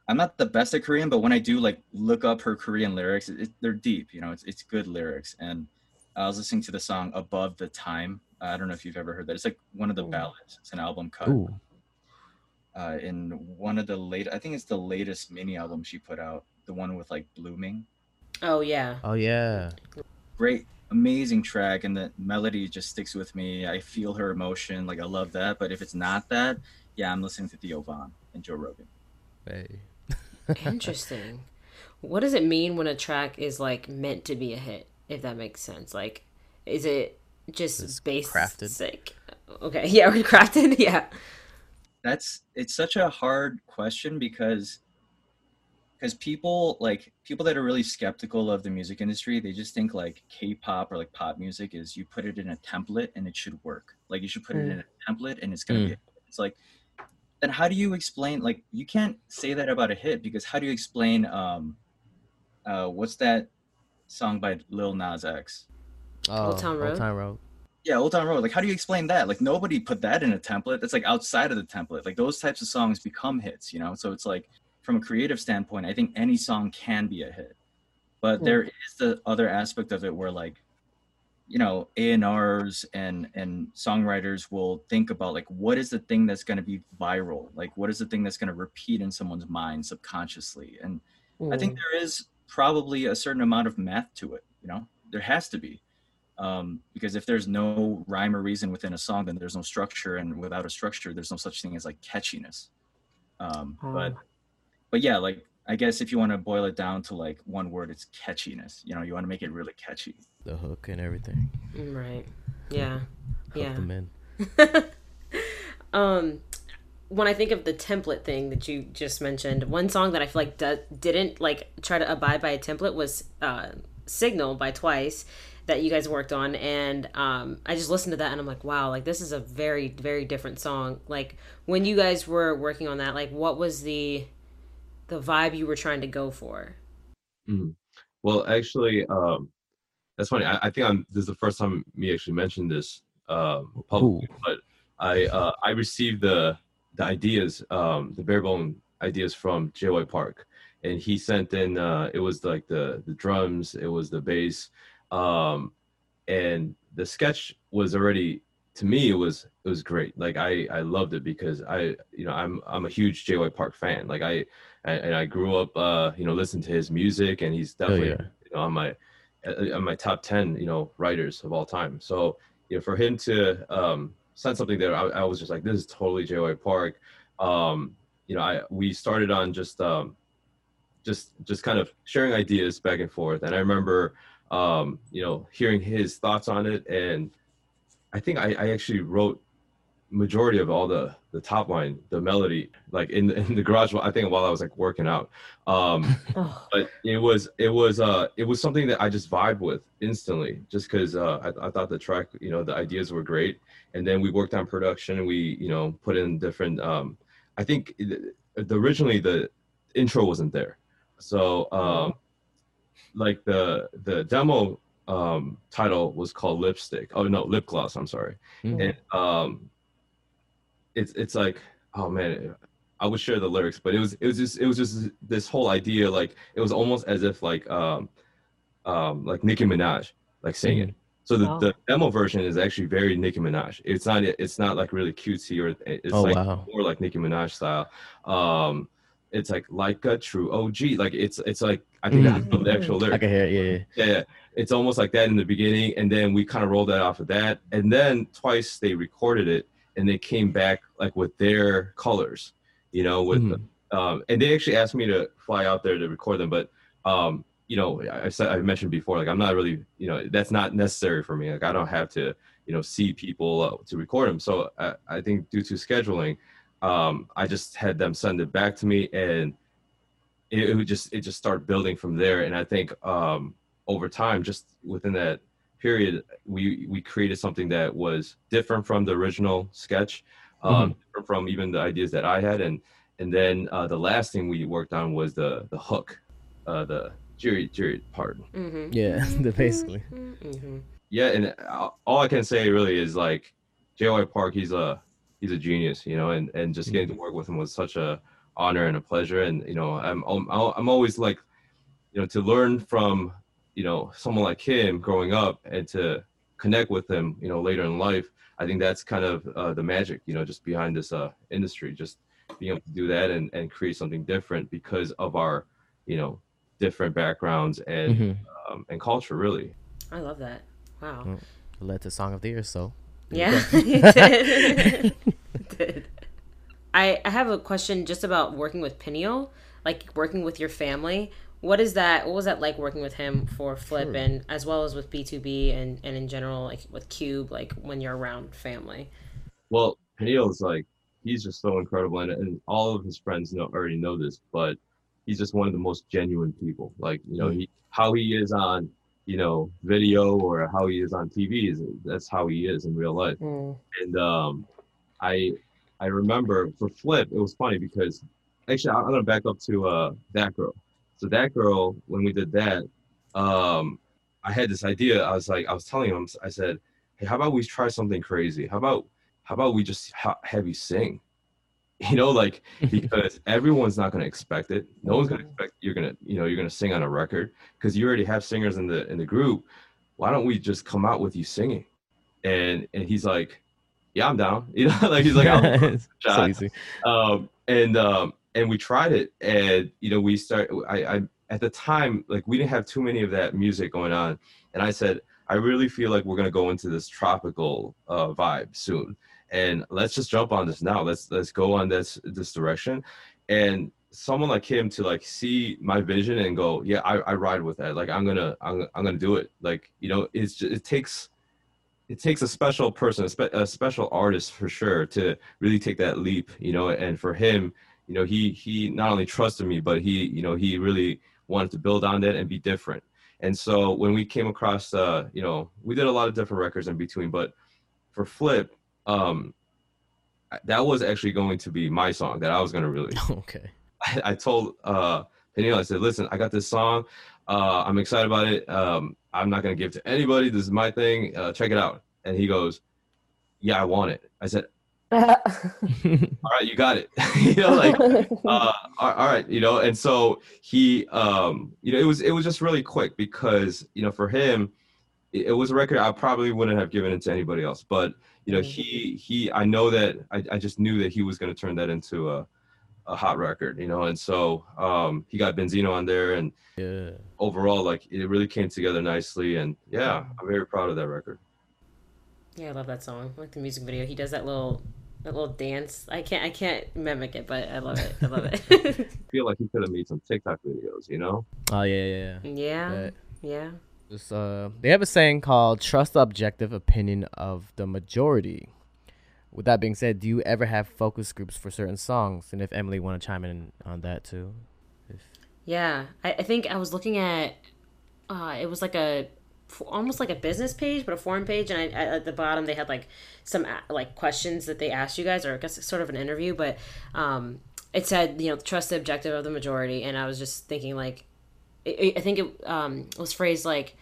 I'm not the best at Korean, but when I do like look up her Korean lyrics, it, they're deep. You know, it's it's good lyrics. And I was listening to the song "Above the Time" I don't know if you've ever heard that. It's like one of the ballads. It's an album cut. Ooh. Uh, in one of the late, I think it's the latest mini album she put out, the one with like blooming. Oh yeah. Oh yeah. Great, amazing track, and the melody just sticks with me. I feel her emotion, like I love that. But if it's not that, yeah, I'm listening to Theo Von and Joe Rogan. Hey. Interesting. What does it mean when a track is like meant to be a hit? If that makes sense, like, is it just it's basic. Crafted. Okay, yeah, we crafted. Yeah. That's it's such a hard question because because people like people that are really skeptical of the music industry they just think like k-pop or like pop music is you put it in a template and it should work like you should put mm. it in a template and it's gonna mm. be it's like then how do you explain like you can't say that about a hit because how do you explain um uh what's that song by lil nas x Oh, Old Town Road. Old Town Road. Yeah, Old Town Road. Like, how do you explain that? Like, nobody put that in a template. That's like outside of the template. Like, those types of songs become hits, you know? So it's like, from a creative standpoint, I think any song can be a hit. But there is the other aspect of it where, like, you know, A&Rs and and songwriters will think about like what is the thing that's going to be viral? Like what is the thing that's going to repeat in someone's mind subconsciously? And mm. I think mm. there is probably a certain amount of math to it, you know? There has to be um, because if there's no rhyme or reason within a song then there's no structure and without a structure there's no such thing as like catchiness um, but but yeah like I guess if you want to boil it down to like one word, it's catchiness. You know, you want to make it really catchy. The hook and everything. Right. Yeah. Hook Yeah. them in. um when I think of the template thing that you just mentioned, one song that I feel like do- didn't like try to abide by a template was uh, "Signal" by Twice that you guys worked on, and um, I just listened to that and I'm like, wow, like this is a very very different song. Like when you guys were working on that, like what was the the vibe you were trying to go for? Mhm. Well, actually, um, that's funny. I, I think I'm. This is the first time me actually mentioned this um, publicly, but I uh, I received the the ideas, um, the bare bone ideas from J.Y. Park, and he sent in. Uh, it was like the the drums, it was the bass, um, and the sketch was already to me it was it was great. Like I I loved it because I you know I'm I'm a huge J.Y. Park fan. Like I and, I grew up, uh, you know, listening to his music, and he's definitely yeah. you know, on my uh, on my top ten, you know, writers of all time. So you know, for him to um, send something there, I, I was just like, this is totally J.Y. Park. Um, you know, I we started on just um, just just kind of sharing ideas back and forth, and I remember um, you know hearing his thoughts on it, and I think I, I actually wrote majority of all the the top line the melody like in in the garage i think while i was like working out. Um Oh, but it was it was uh it was something that i just vibed with instantly just because uh I, I thought the track you know the ideas were great. And then we worked on production and we you know put in different um i think it- the, originally the intro wasn't there. So um like the the demo um title was called lipstick oh no lip gloss i'm sorry Mm. and um it's it's like oh man i would share the lyrics but it was it was just it was just this whole idea like it was almost as if like um um like nicki minaj like singing so the, Wow. the demo version is actually very nicki minaj it's not it's not like really cutesy or it's Oh like wow. more like nicki minaj style um it's like like a true og like it's it's like i think Mm. that's the actual lyric I can hear it. Yeah, yeah. yeah. It's almost like that in the beginning, and then we kind of rolled that off of that, and then twice they recorded it, and they came back like with their colors, you know, with Mhm. um, and they actually asked me to fly out there to record them, but um, you know, I, I said I mentioned before, like I'm not really, you know, that's not necessary for me. Like I don't have to, you know, see people uh, to record them. So I, I think due to scheduling, um, I just had them send it back to me, and it, it just it just started building from there. And I think um, over time, just within that period, we we created something that was different from the original sketch, um, different from even the ideas that I had, and and then uh, the last thing we worked on was the the hook, uh, the Jerry Jerry part. mm-hmm. Yeah, the- basically. Mm-hmm. Yeah, and uh, all I can say really is like J.Y. Park. He's a he's a genius, you know, and and just getting to work with him was such a honor and a pleasure. And you know, I'm I'm, I'm always like, you know, to learn from you know someone like him growing up and to connect with him, you know, later in life. I think that's kind of uh, the magic, you know, just behind this uh, industry, just being able to do that and, and create something different because of our, you know, different backgrounds and Mhm. um, and culture, really. I love that. Wow. Mm. Led to song of the year, so there you Yeah, it did. It did. I I have a question just about working with Peniel, like working with your family. What is that? What was that like working with him for Flip Sure. and as well as with BTOB and and in general like with Cube like when you're around family? Well, Peniel is like he's just so incredible, and, and all of his friends know already know this, but he's just one of the most genuine people. Like you know, mm-hmm. he how he is on you know video or how he is on TV is that's how he is in real life. And um, I I remember for Flip, it was funny because actually I'm gonna back up to uh that girl. So that girl, when we did that, um, I had this idea. I was like, I was telling him, I said, hey, how about we try something crazy? How about how about we just ha- have you sing? You know, like because everyone's not gonna expect it. No one's gonna expect you're gonna, you know, you're gonna sing on a record because you already have singers in the in the group. Why don't we just come out with you singing? And and he's like, yeah, I'm down. You know, like he's like, so easy. um, and um, and we tried it, and you know, we start. I, I at the time, like we didn't have too many of that music going on, and I said, I really feel like we're gonna go into this tropical uh, vibe soon, and let's just jump on this now. Let's let's go on this this direction, and someone like him to like see my vision and go, yeah, I, I ride with that. Like I'm gonna I'm, I'm gonna do it. Like you know, it's just, it takes it takes a special person, a, spe- a special artist for sure to really take that leap. You know, and for him, you know, he he not only trusted me, but he you know he really wanted to build on that and be different. And so when we came across, uh, you know, we did a lot of different records in between, but for Flip, um, that was actually going to be my song that I was going to release. Okay. I, I told uh, Peniel, I said, listen, I got this song. Uh, I'm excited about it. Um, I'm not going to give it to anybody. This is my thing. Uh, check it out. And he goes, yeah, I want it. I said, all right, you got it. you know, like, uh, all right, you know, and so he, um, you know, it was, it was just really quick because, you know, for him, it, it was a record I probably wouldn't have given it to anybody else, but you know, he, he, I know that I, I just knew that he was going to turn that into a, a hot record, you know, and so um, he got Benzino on there, and yeah. overall, like it really came together nicely, and yeah, I'm very proud of that record. Yeah, I love that song. I like the music video. He does that little that little dance. I can't I can't mimic it, but I love it. I love it. I feel like he could have made some TikTok videos, you know? Oh yeah, yeah. yeah, yeah. yeah. Uh, they have a saying called "trust the objective opinion of the majority." with that being said, do you ever have focus groups for certain songs? And if Emily want to chime in on that too. If... Yeah, I, I, think I was looking at. Uh, it was like a almost like a business page, but a forum page, and I, at the bottom they had like some like questions that they asked you guys, or I guess sort of an interview, but um, it said you know trust the objective of the majority, and I was just thinking like, I think it um, was phrased like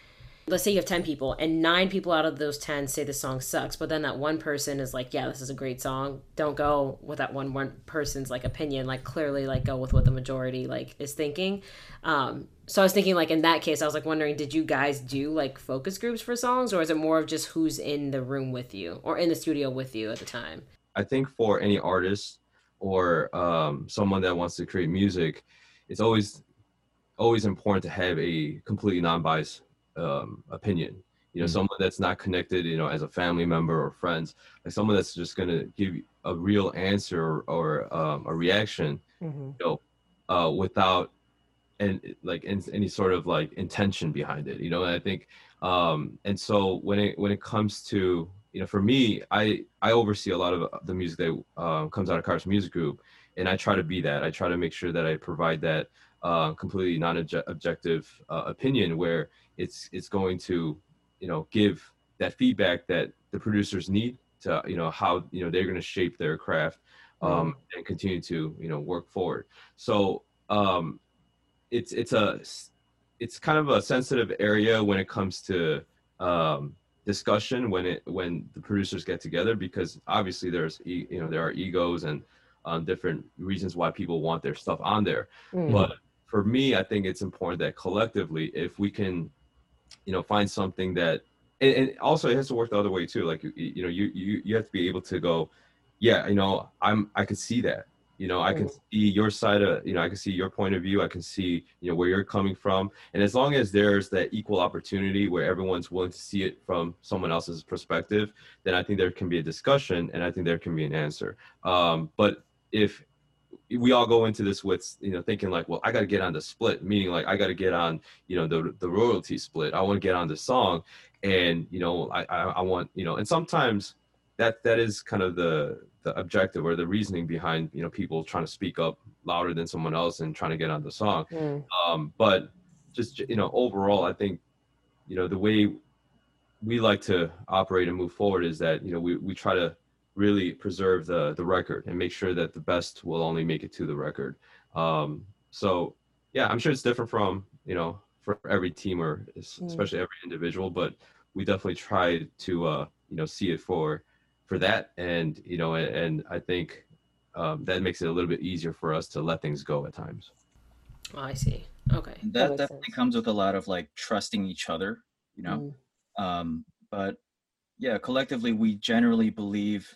let's say you have 10 people and nine people out of those 10 say the song sucks but then that one person is like yeah this is a great song. Don't go with that one one person's like opinion. Like clearly like go with what the majority like is thinking. Um so i was thinking like in that case i was like wondering did you guys do like focus groups for songs or is it more of just who's in the room with you or in the studio with you at the time? I think for any artist or um someone that wants to create music it's always always important to have a completely non-biased um, opinion you know mm-hmm. someone that's not connected you know as a family member or friends like someone that's just going to give a real answer or, um, a reaction mm-hmm. you know uh, without and like in, any sort of like intention behind it you know and i think um and so when it when it comes to you know for me i i oversee a lot of the music that uh, comes out of Kairos music group and i try to be that i try to make sure that i provide that uh, completely non-objective uh, opinion where it's it's going to you know give that feedback that the producers need to you know how you know they're going to shape their craft um, mm and continue to you know work forward. So um, it's it's a it's kind of a sensitive area when it comes to um, discussion when it when the producers get together because obviously there's you know there are egos and um, different reasons why people want their stuff on there. Mm but for me i think it's important that collectively if we can you know find something that and, and, also it has to work the other way too. Like you, you know you, you you have to be able to go yeah you know i'm i can see that. You know i can see your side of you know i can see your point of view. I can see you know where you're coming from. And as long as there's that equal opportunity where everyone's willing to see it from someone else's perspective then i think there can be a discussion and i think there can be an answer. Um, but if we all go into this with you know thinking like well i got to get on the split meaning like i got to get on you know the the royalty split i want to get on the song and you know I, I i want you know and sometimes that that is kind of the the objective or the reasoning behind you know people trying to speak up louder than someone else and trying to get on the song mm. um but just you know overall i think you know the way we like to operate and move forward is that you know we, we try to really preserve the the record and make sure that the best will only make it to the record. Um, so yeah, I'm sure it's different from you know for every team or mm. especially every individual, but we definitely try to uh, you know see it for for that, and you know, and, and I think um, that makes it a little bit easier for us to let things go at times. Oh, I see. Okay, that, that definitely sense. comes with a lot of like trusting each other, you know. Mm. Um, but yeah, collectively, we generally believe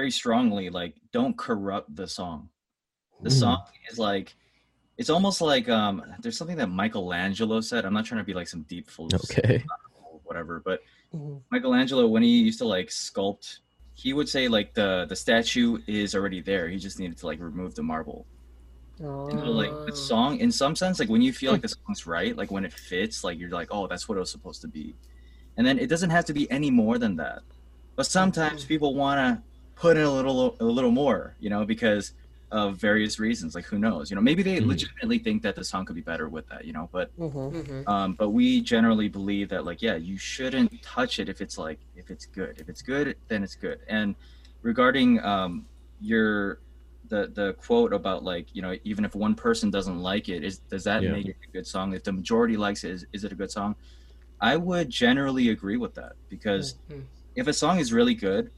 very strongly like don't corrupt the song. The mm. song is like it's almost like um there's something that Michelangelo said. I'm not trying to be like some deep philosopher okay. whatever, but mm-hmm. Michelangelo when he used to like sculpt, he would say like the the statue is already there. He just needed to like remove the marble. You know, like the song, in some sense, like when you feel like the song's right, like when it fits, like you're like, oh, that's what it was supposed to be. And then it doesn't have to be any more than that. But sometimes people want to put in a little, a little more, you know, because of various reasons. Like who knows? You know, maybe they Mhm. legitimately think that the song could be better with that. You know, but Mhm. um, but we generally believe that like yeah, you shouldn't touch it if it's like if it's good. If it's good, then it's good. And regarding um, your the the quote about like you know even if one person doesn't like it, is does that Yeah. make it a good song? If the majority likes it, is, is it a good song? I would generally agree with that because Mhm. if a song is really good,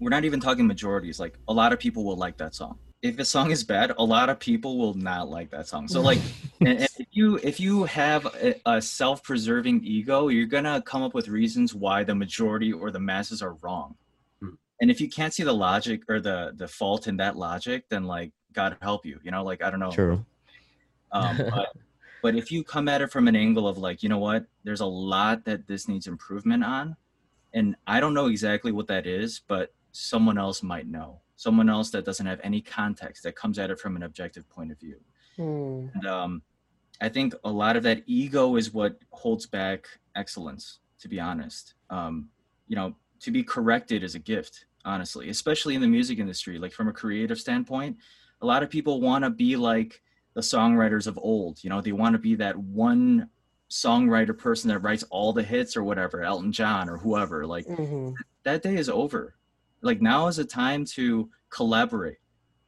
we're not even talking majorities. Like a lot of people will like that song. If a song is bad, a lot of people will not like that song. So like, and, and if you if you have a, a self-preserving ego, you're gonna come up with reasons why the majority or the masses are wrong. Hmm. And if you can't see the logic or the the fault in that logic, then like God help you. You know, like I don't know. True. Um, but, but if you come at it from an angle of like, you know what, there's a lot that this needs improvement on, and I don't know exactly what that is, but someone else might know. Someone else that doesn't have any context that comes at it from an objective point of view. Mm. And um, I think a lot of that ego is what holds back excellence. To be honest, um, you know, to be corrected is a gift. Honestly, especially in the music industry, like from a creative standpoint, a lot of people want to be like the songwriters of old. You know, they want to be that one songwriter person that writes all the hits or whatever, Elton John or whoever. Like Mhm. that day is over. Like now is a time to collaborate.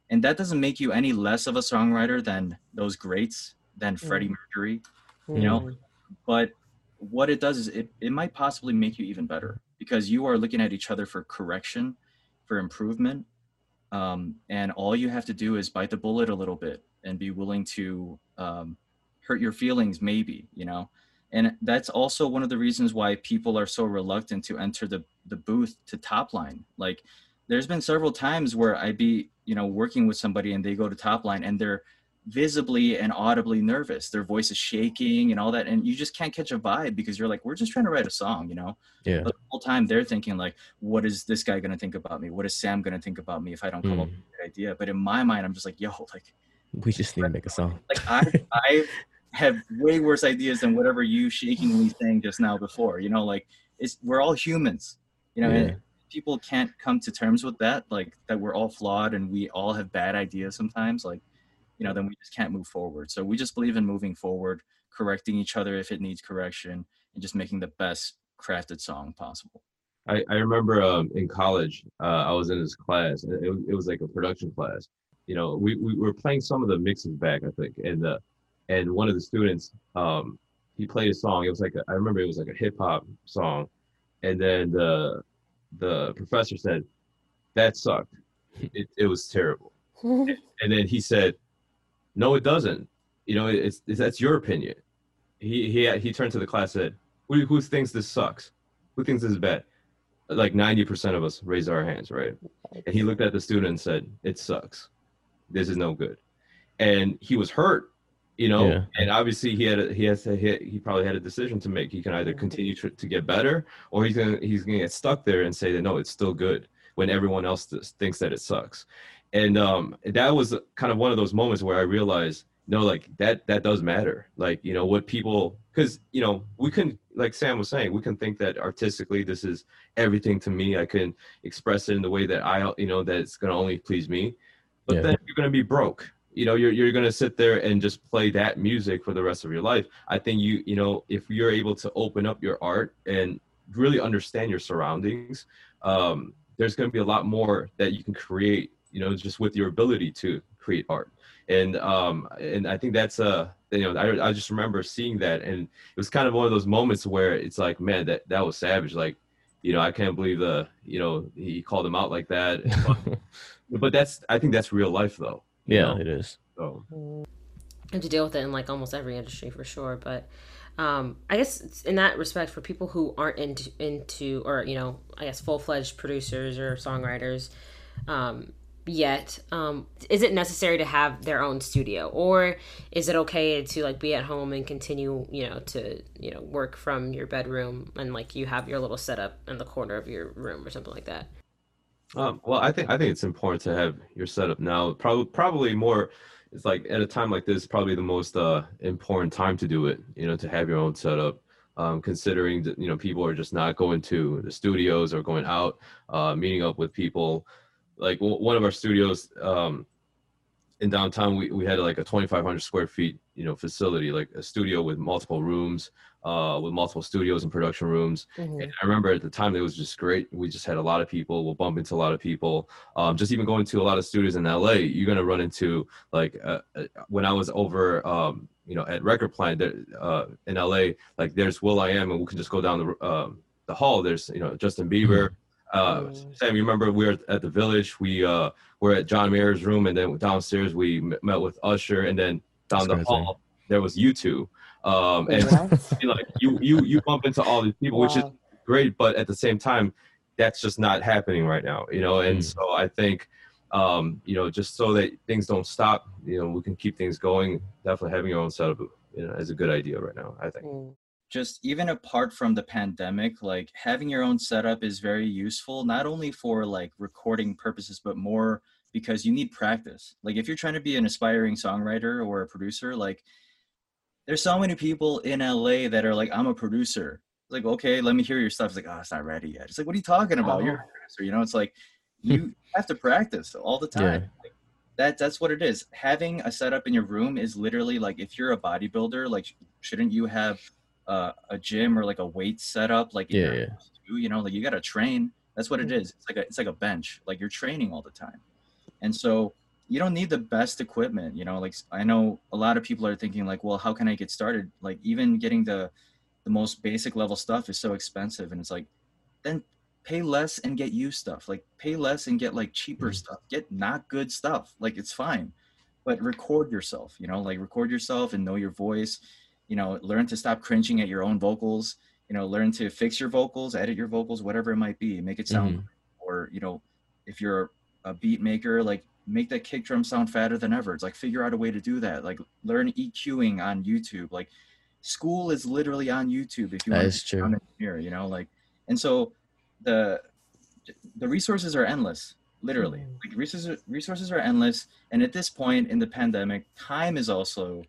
And that doesn't make you any less of a songwriter than those greats, than Freddie Mercury. You know, Mhm. But what it does is it, it might possibly make you even better because you are looking at each other for correction, for improvement. Um, and all you have to do is bite the bullet a little bit and be willing to um, hurt your feelings, maybe, you know? And that's also one of the reasons why people are so reluctant to enter the, the booth to top line. Like, there's been several times where I'd be, you know, working with somebody and they go to top line and they're visibly and audibly nervous. Their voice is shaking and all that. And you just can't catch a vibe because you're like, we're just trying to write a song, you know? Yeah. But the whole time they're thinking like, what is this guy gonna think about me? What is Sam gonna think about me if I don't come up Mm. with an idea? But in my mind, I'm just like, yo, like, We just need to make a song. like I I have way worse ideas than whatever you shakingly saying just now before. You know, like it's we're all humans. You know, Yeah. people can't come to terms with that, like that we're all flawed and we all have bad ideas sometimes. Like, you know, then we just can't move forward. So we just believe in moving forward, correcting each other if it needs correction, and just making the best crafted song possible. I, I remember um, in college, uh, I was in this class. and It, was- it was like a production class. You know, we, we were playing some of the mixes back, I think, and uh, and one of the students, um, he played a song. It was like a, I remember it was like a hip hop song, and then the the professor said, "That sucked. It, it was terrible." And then he said, "No, it doesn't. You know, it's, it's that's your opinion." He he he turned to the class and said, "Who who thinks this sucks? Who thinks this is bad?" Like ninety percent of us raised our hands, right? And he looked at the student and said, "It sucks. This is no good." And he was hurt, you know. Yeah. And obviously, he had a, he has to he, he probably had a decision to make. He can either continue to, to get better, or he's gonna he's gonna get stuck there and say that no, it's still good when everyone else th- thinks that it sucks. And um, that was kind of one of those moments where I realized, no, like that that does matter. Like you know what people, because you know we can, like Sam was saying, we can think that artistically this is everything to me. I can express it in the way that I, you know, that it's gonna only please me. But Yeah. then you're gonna be broke. You know, you're you're gonna sit there and just play that music for the rest of your life. I think you, you know, if you're able to open up your art and really understand your surroundings, um, there's gonna be a lot more that you can create. You know, just with your ability to create art. And um, and I think that's a you know, I I just remember seeing that, and it was kind of one of those moments where it's like, man, that that was savage. Like, you know, I can't believe the, you know, he called him out like that. but that's, I think that's real life though. You yeah, know? it is. So have to deal with it in like almost every industry for sure but um i guess it's in that respect for people who aren't into into or you know i guess full-fledged producers or songwriters um yet um is it necessary to have their own studio or is it okay to like be at home and continue you know to you know work from your bedroom and like you have your little setup in the corner of your room or something like that Um, well, I think I think it's important to have your setup now. Probably probably more it's like at a time like this, probably the most uh, important time to do it. You know, to have your own setup. Um, considering that you know people are just not going to the studios or going out, uh, meeting up with people. Like w- one of our studios um, in downtown, we, we had like a 2,500 square feet you know facility, like a studio with multiple rooms, uh, with multiple studios and production rooms. Mhm. And I remember at the time it was just great. We just had a lot of people. We'll bump into a lot of people. Um, just even going to a lot of studios in LA, you're gonna run into like uh, uh, when I was over, um, you know, at Record Plant there, uh, in LA. Like there's will.i.am, and we can just go down the um, the hall. There's you know Justin Bieber. Uh, Mm. Sam, you remember we were at the Village. We uh, were at John Mayer's room, and then downstairs we met with Usher, and then down That's the crazy. hall there was U2. Um, and What? you know, like you you you bump into all these people, which is great, but at the same time, that's just not happening right now, you know. And Mm. so I think, um, you know, just so that things don't stop, you know, we can keep things going. Definitely having your own setup, you know, is a good idea right now. I think. Mm. just even apart from the pandemic like having your own setup is very useful not only for like recording purposes but more because you need practice like if you're trying to be an aspiring songwriter or a producer like there's so many people in la that are like i'm a producer. It's like okay let me hear your stuff. It's like oh it's not ready yet. It's like what are you talking about? You're a producer you know? It's like you have to practice all the time. Yeah. Like, that that's what it is. Having a setup in your room is literally like if you're a bodybuilder like shouldn't you have uh, a gym or like a weight setup like Yeah, yeah. you know? Like you got to train. That's what it is. It's like a it's like a bench. Like you're training all the time. And so you don't need the best equipment you know like i know a lot of people are thinking like well how can i get started? Like even getting the the most basic level stuff is so expensive and it's like then pay less and get used stuff. Like pay less and get like cheaper Mhm. stuff. Get not good stuff. Like it's fine. But record yourself you know like record yourself and know your voice. You know learn to stop cringing at your own vocals. You know learn to fix your vocals edit your vocals whatever it might be. Make it sound Mhm. or you know if you're a beat maker like make that kick drum sound fatter than ever it's like figure out a way to do that like learn eqing on youtube like school is literally on youtube if you That want is to become true. an engineer you know like and so the the resources are endless literally Mhm. like resources resources are endless and at this point in the pandemic time is also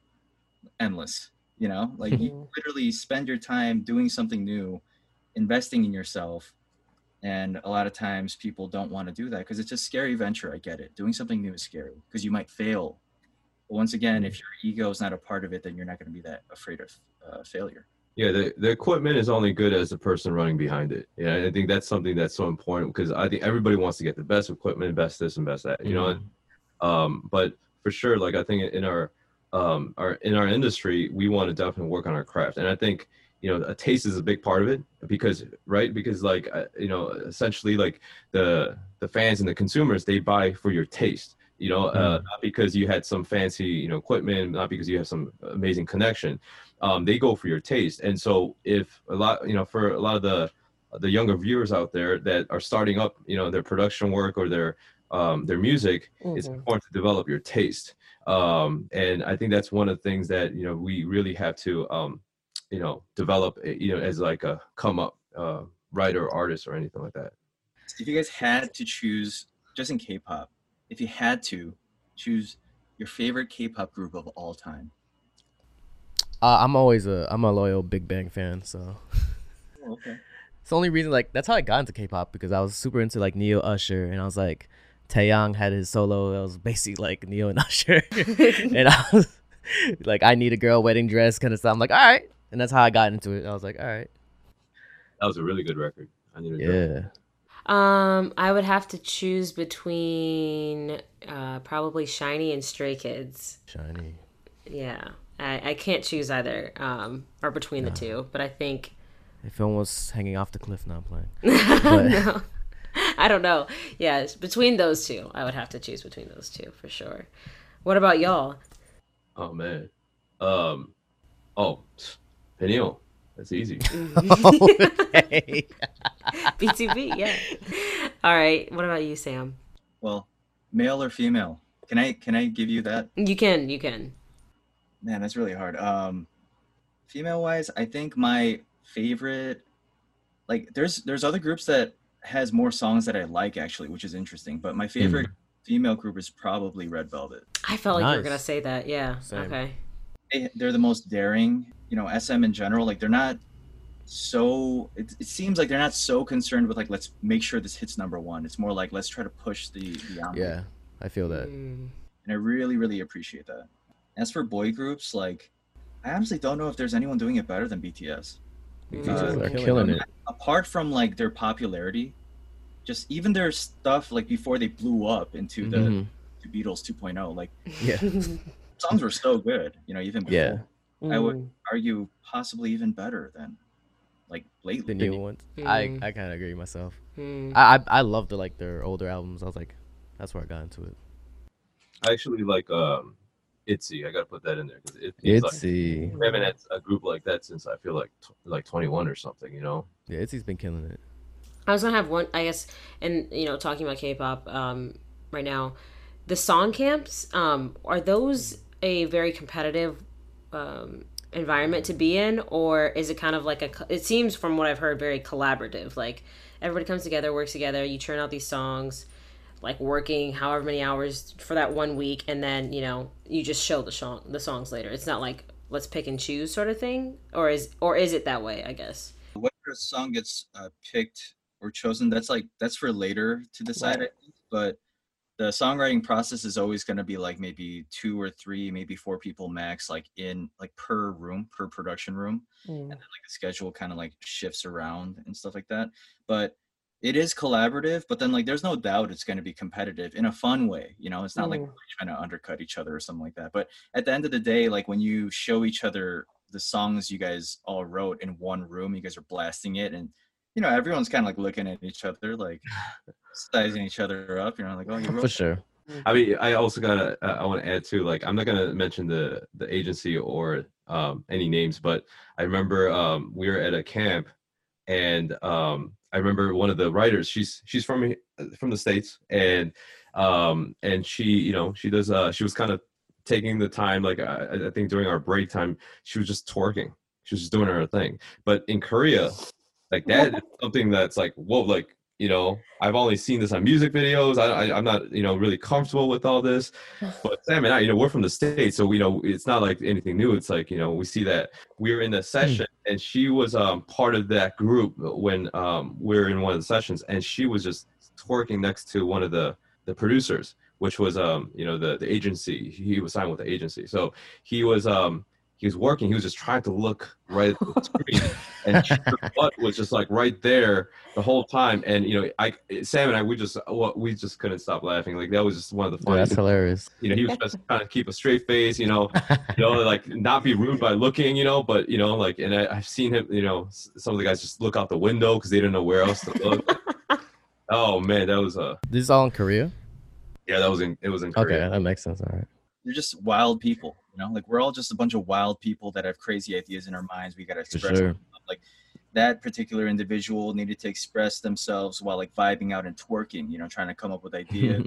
endless you know like you Mhm. literally spend your time doing something new investing in yourself and a lot of times people don't want to do that because it's a scary venture i get it doing something new is scary because you might fail but once again if your ego is not a part of it then you're not going to be that afraid of uh, failure Yeah, the, the equipment is only good as the person running behind it. Yeah, I think that's something that's so important because I think everybody wants to get the best equipment, best this and best that. You know, Mhm. um, but for sure, like I think in our um, our in our industry, we want to definitely work on our craft, and I think you know a taste is a big part of it because right because like uh, you know essentially like the the fans and the consumers they buy for your taste. You know, uh, not because you had some fancy you know equipment, not because you have some amazing connection. Um, they go for your taste, and so if a lot you know for a lot of the the younger viewers out there that are starting up, you know, their production work or their um, their music, it's Mhm. important to develop your taste. Um, and I think that's one of the things that you know we really have to um, you know develop you know as like a come up uh, writer, artist, or anything like that. if you guys had to choose just in k-pop if you had to choose your favorite k-pop group of all time Uh, I'm always a I'm a loyal Big Bang fan, so oh, okay it's the only reason like that's how I got into K-pop because I was super into like Ne-Yo Usher and I was like Taeyang had his solo. That was basically like Ne-Yo and Usher, and I was like I need a girl wedding dress kind of stuff. I'm like all right, and that's how I got into it. I was like all right, That was a really good record. I need to yeah. Um, I would have to choose between uh, probably SHINee and Stray Kids. SHINee. Yeah, I, I can't choose either, um, or between the two. But I think If film was hanging off the cliff, now I'm playing. no, I don't know. Yeah, it's between those two, I would have to choose between those two for sure. What about y'all? Oh man. Um. Oh, Peniel. That's easy. okay. BTOB, yeah. All right. What about you, Sam? well male or female can i can i give you that You can, you can. man that's really hard um female wise i think my favorite like there's there's other groups that has more songs that i like actually which is interesting but my favorite female group is probably Red Velvet. I felt like you were gonna say that. Yeah. Same. Okay. They, they're the most daring. You know, SM in general, like they're not so. It, it seems like they're not so concerned with like let's make sure this hits number one. It's more like let's try to push the the envelope. Yeah, I feel that. Mm. and I really, really appreciate that. As for boy groups, like I honestly don't know if there's anyone doing it better than BTS. Mm. BTS Uh, are killing killing it. it. Apart from like their popularity, just even their stuff like before they blew up into the Mhm. to Beatles 2.0, like Yeah, songs were so good. You know, even before. Yeah. I would Mm. argue possibly even better than like lately. the new ones. I Mm. I kind of agree myself. Mm. I, I I loved the like their older albums. I was like, that's where I got into it. I actually like um, ITZY. I gotta put that in there because it, it's like, Itzy. we haven't had a group like that since I feel like t- like 21 or something. You know. Yeah, Itzy's been killing it. I was gonna have one, I guess, and you know, talking about K-pop um, right now, the song camps um, are those a very competitive um, environment to be in, or is it kind of like a? It seems from what I've heard very collaborative. Like everybody comes together, works together. You churn out these songs, like working however many hours for that one week, and then you know you just show the song the songs later. It's not like let's pick and choose sort of thing, or is or is it that way? I guess. Whether a song gets uh, picked or chosen, that's like that's for later to decide. Right. But the songwriting process is always going to be like maybe two or three, maybe four people max, like in like per room, per production room. and then like the schedule kind of like shifts around and stuff like that but it is collaborative but then like there's no doubt it's going to be competitive in a fun way you know it's not like Mm. we're trying to undercut each other or something like that but at the end of the day like when you show each other the songs you guys all wrote in one room you guys are blasting it and you know everyone's kind of like looking at each other like sizing each other up you know like oh you For sure. I mean, I also gotta. Uh, I want to add too. Like, I'm not gonna mention the the agency or um, any names, but I remember um, we were at a camp, and um, I remember one of the writers. She's she's from from the states, and um, and she, you know, she does. Uh, she was kind of taking the time. Like, I, I think during our break time, she was just twerking. She was just doing her thing. But in Korea, like that is something that's like, whoa, like you know, I've only seen this on music videos. I, I I'm not, you know, really comfortable with all this. But Sam and I, you know, we're from the states, so we know it's not like anything new. It's like you know, we see that we were in the session, and she was um part of that group when um we were in one of the sessions, and she was just twerking next to one of the the producers, which was um you know the the agency. He was signed with the agency, so he was um he was working. He was just trying to look right at the screen, and her butt was just like right there the whole time. And you know, I Sam and I, we just we just couldn't stop laughing. Like that was just one of the Yeah, funniest. that's hilarious. you know, he was just trying to keep a straight face. You know, you know, like not be rude by looking. You know, but you know, like, and I, I've seen him. You know, some of the guys just look out the window because they didn't know where else to look. oh man, that was uh This is all in Korea. yeah, that was in it was in Okay, that makes sense. All right. they're just wild people you know like we're all just a bunch of wild people that have crazy ideas in our minds we got to express sure. them. like that particular individual needed to express themselves while like vibing out and twerking you know trying to come up with ideas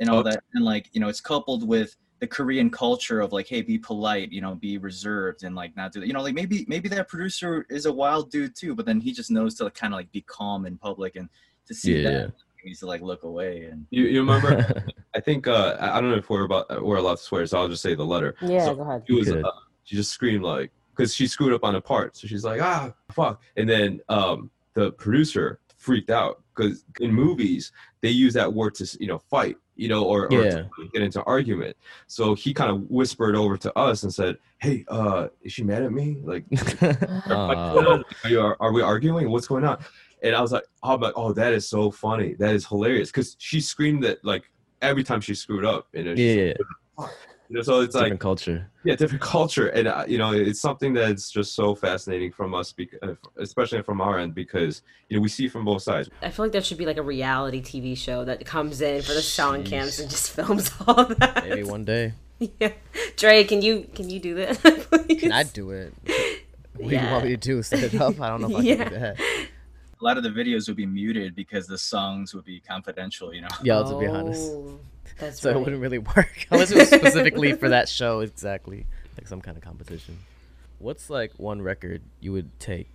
and all Oh. that and like you know it's coupled with the korean culture of like hey be polite you know be reserved and like not do that you know like maybe maybe that producer is a wild dude too but then he just knows to kind of like be calm in public and to see Yeah. that he needs to like look away and You, you remember? I think uh, I I don't know if we're about we're allowed to swear, so I'll just say the letter. Yeah, So go ahead. She was uh, she just screamed like because she screwed up on a part, so she's like ah fuck, and then um the producer freaked out because in movies they use that word to you know fight you know or, or Yeah. to get into argument. So he kind of whispered over to us and said, hey, uh, is she mad at me? Like are, you, are, are we arguing? What's going on? And I was like, oh, I'm like, oh, that is so funny. That is hilarious. Because she screamed that like every time she screwed up. You know, yeah, she's- you know, so it's like, different culture. yeah, different culture. And, uh, you know, it's something that's just so fascinating from us, bec- uh, especially from our end, because, you know, we see from both sides. I feel like there should be like a reality TV show that comes in for the song Jeez. camps and just films all that. Maybe one day. Yeah, Dre, can you can you do that? please? Can I do it? What do you want me to do? Set it up? I don't know if I Yeah. can do that. A lot of the videos would be muted because the songs would be confidential you know Yeah, to be honest. Oh, That's So right. it wouldn't really work unless it was specifically for that show exactly, like some kind of competition. What's like one record you would take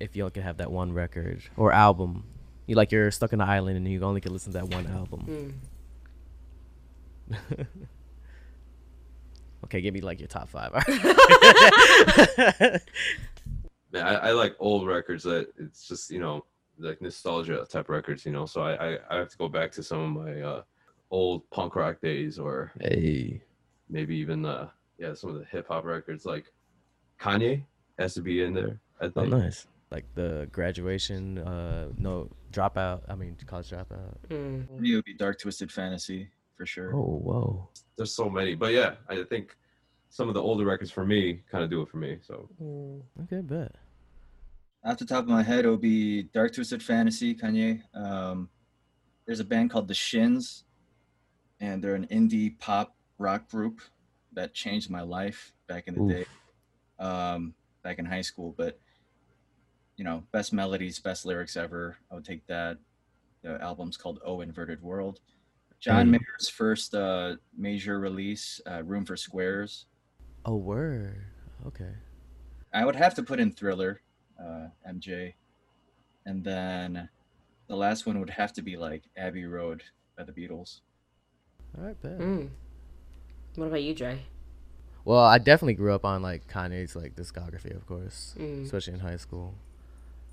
if you only could have that one record or album? You like you're stuck on an island and you only can listen to that one album. Mm. okay, give me like your top five. Man, I, I like old records that it's just you know like nostalgia type records, you know. So I I, I have to go back to some of my uh, old punk rock days, or hey, maybe even uh yeah some of the hip hop records like Kanye has to be in there. I oh think. nice. Like the graduation, uh, no dropout. I mean college dropout. Mm. It would be Dark Twisted Fantasy for sure. Oh whoa. There's so many, but yeah, I think some of the older records for me kind of do it for me. So Mm. Okay, bet. Off the top of my head, it would be Dark Twisted Fantasy, Kanye. Um, there's a band called The Shins, and they're an indie pop rock group that changed my life back in the Oof. day, um, back in high school. But you know, best melodies, best lyrics ever. I would take that. The album's called Oh Inverted World. John Mm. Mayer's first uh, major release, uh, Room for Squares. Oh word. Okay. I would have to put in Thriller, uh, MJ, and then the last one would have to be like Abbey Road by the Beatles. All right, bet. Mm. What about you, Dre? Well, I definitely grew up on like Kanye's like discography, of course, Mm. especially in high school.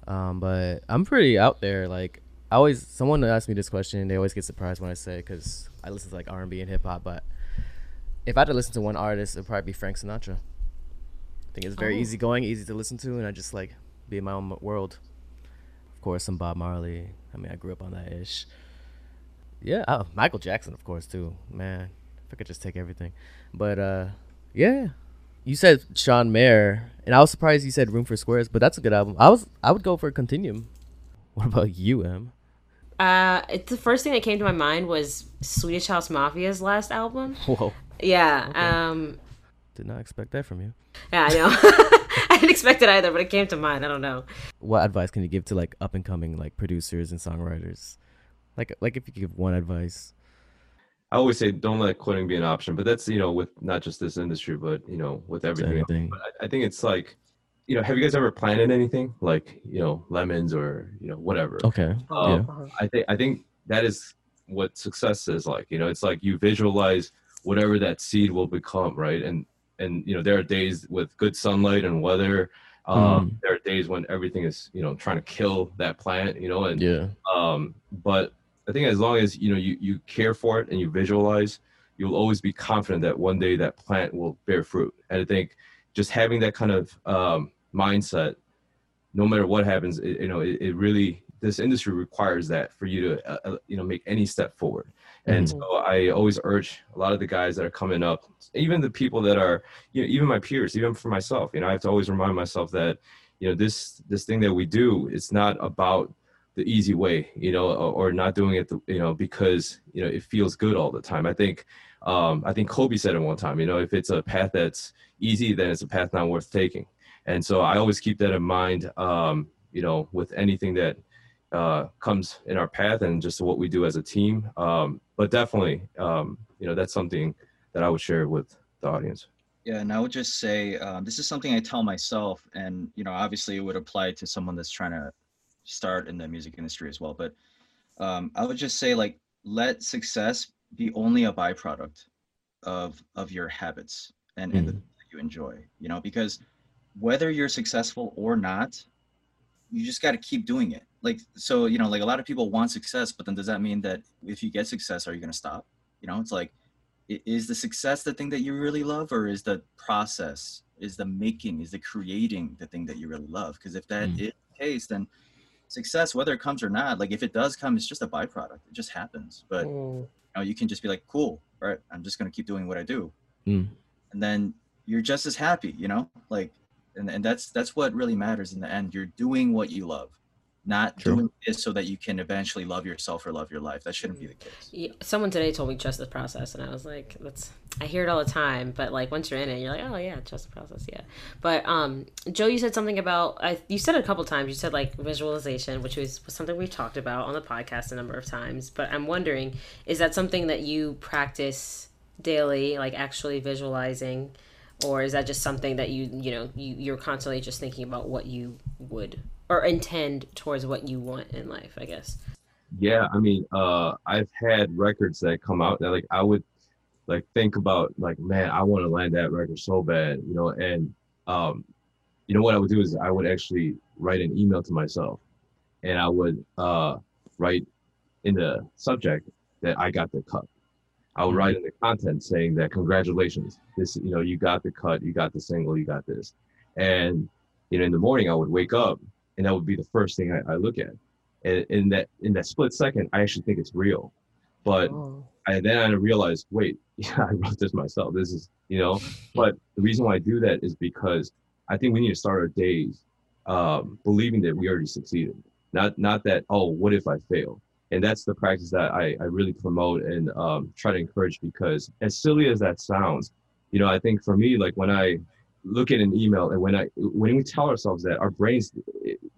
Um, but I'm pretty out there. Like, I always someone asks me this question, they always get surprised when I say because I listen to like R&B and hip hop. But if I had to listen to one artist, it'd probably be Frank Sinatra. I think it's very Oh. easygoing, easy to listen to, and I just like be in my own world. Of course, some Bob Marley. I mean, I grew up on that ish. Yeah, oh, Michael Jackson, of course, too. Man, if I could just take everything. But uh, yeah, you said John Mayer, and I was surprised you said Room for Squares, but that's a good album. I was I would go for Continuum. What about you, Em? Uh, it, the first thing that came to my mind was Swedish House Mafia's last album. Whoa, Yeah. Okay. Um. did not expect that from you. Yeah, I know. I didn't expect it either, but it came to mind. I don't know. What advice can you give to like up and coming like producers and songwriters? Like like if you could give one advice. I always say don't let quitting be an option, but that's you know with not just this industry, but you know with everything. anything. But I, I think it's like, you know, have you guys ever planted anything like you know lemons or you know whatever? Okay. Um, Uh-huh. I think I think that is what success is like. You know, it's like you visualize whatever that seed will become, right? And and you know, there are days with good sunlight and weather. Um, Mhm. There are days when everything is you know trying to kill that plant. You know, and Yeah. um, but I think as long as you know you you care for it and you visualize, you'll always be confident that one day that plant will bear fruit. And I think just having that kind of um, mindset, no matter what happens, it, you know, it, it really this industry requires that for you to uh, uh, you know make any step forward. And Mhm. so I always urge a lot of the guys that are coming up, even the people that are, you know, even my peers, even for myself, you know, I have to always remind myself that, you know, this this thing that we do, it's not about the easy way, you know, or, or not doing it, the, you know, because you know it feels good all the time. I think, um, I think Kobe said it one time, you know, if it's a path that's easy, then it's a path not worth taking. And so I always keep that in mind, um, you know, with anything that uh, comes in our path and just what we do as a team. Um, but definitely, um, you know, that's something that I would share with the audience. Yeah, and I would just say um, this is something I tell myself, and you know, obviously, it would apply to someone that's trying to start in the music industry as well. But um, I would just say, like, let success be only a byproduct of of your habits and, and the Mhm. things that you enjoy. You know, because whether you're successful or not, you just got to keep doing it. Like, so you know, like a lot of people want success, but then does that mean that if you get success, are you going to stop? You know, it's like is the success the thing that you really love or is the process is the making is the creating the thing that you really love because if that Mm. is the case then success whether it comes or not like if it does come it's just a byproduct it just happens but you, Mm. know, you can just be like cool all right i'm just going to keep doing what i do Mm. and then you're just as happy you know like and, and that's that's what really matters in the end you're doing what you love not True. doing this so that you can eventually love yourself or love your life that shouldn't be the case Yeah, someone today told me trust the process, and I was like, "That's." I hear it all the time, but like once you're in it, you're like, "Oh yeah, trust the process." Yeah, but um, Joe, you said something about I, you said it a couple times. You said like visualization, which was, was something we've talked about on the podcast a number of times. But I'm wondering, is that something that you practice daily, like actually visualizing, or is that just something that you you know you you're constantly just thinking about what you would or intend towards what you want in life? I guess. Yeah, I mean, uh, I've had records that come out that like I would like think about like man i want to land that record so bad you know and um you know what i would do is i would actually write an email to myself and i would uh write in the subject that i got the cut i would write in the content saying that congratulations this you know you got the cut you got the single you got this and you know in the morning i would wake up and that would be the first thing i, I look at and in that in that split second i actually think it's real but Oh. I then I realized, wait, yeah, I wrote this myself. This is, you know, but the reason why I do that is because I think we need to start our days um, believing that we already succeeded. Not not that, oh, what if I fail? And that's the practice that I, I really promote and um, try to encourage because as silly as that sounds, you know, I think for me, like when I look at an email and when I when we tell ourselves that our brains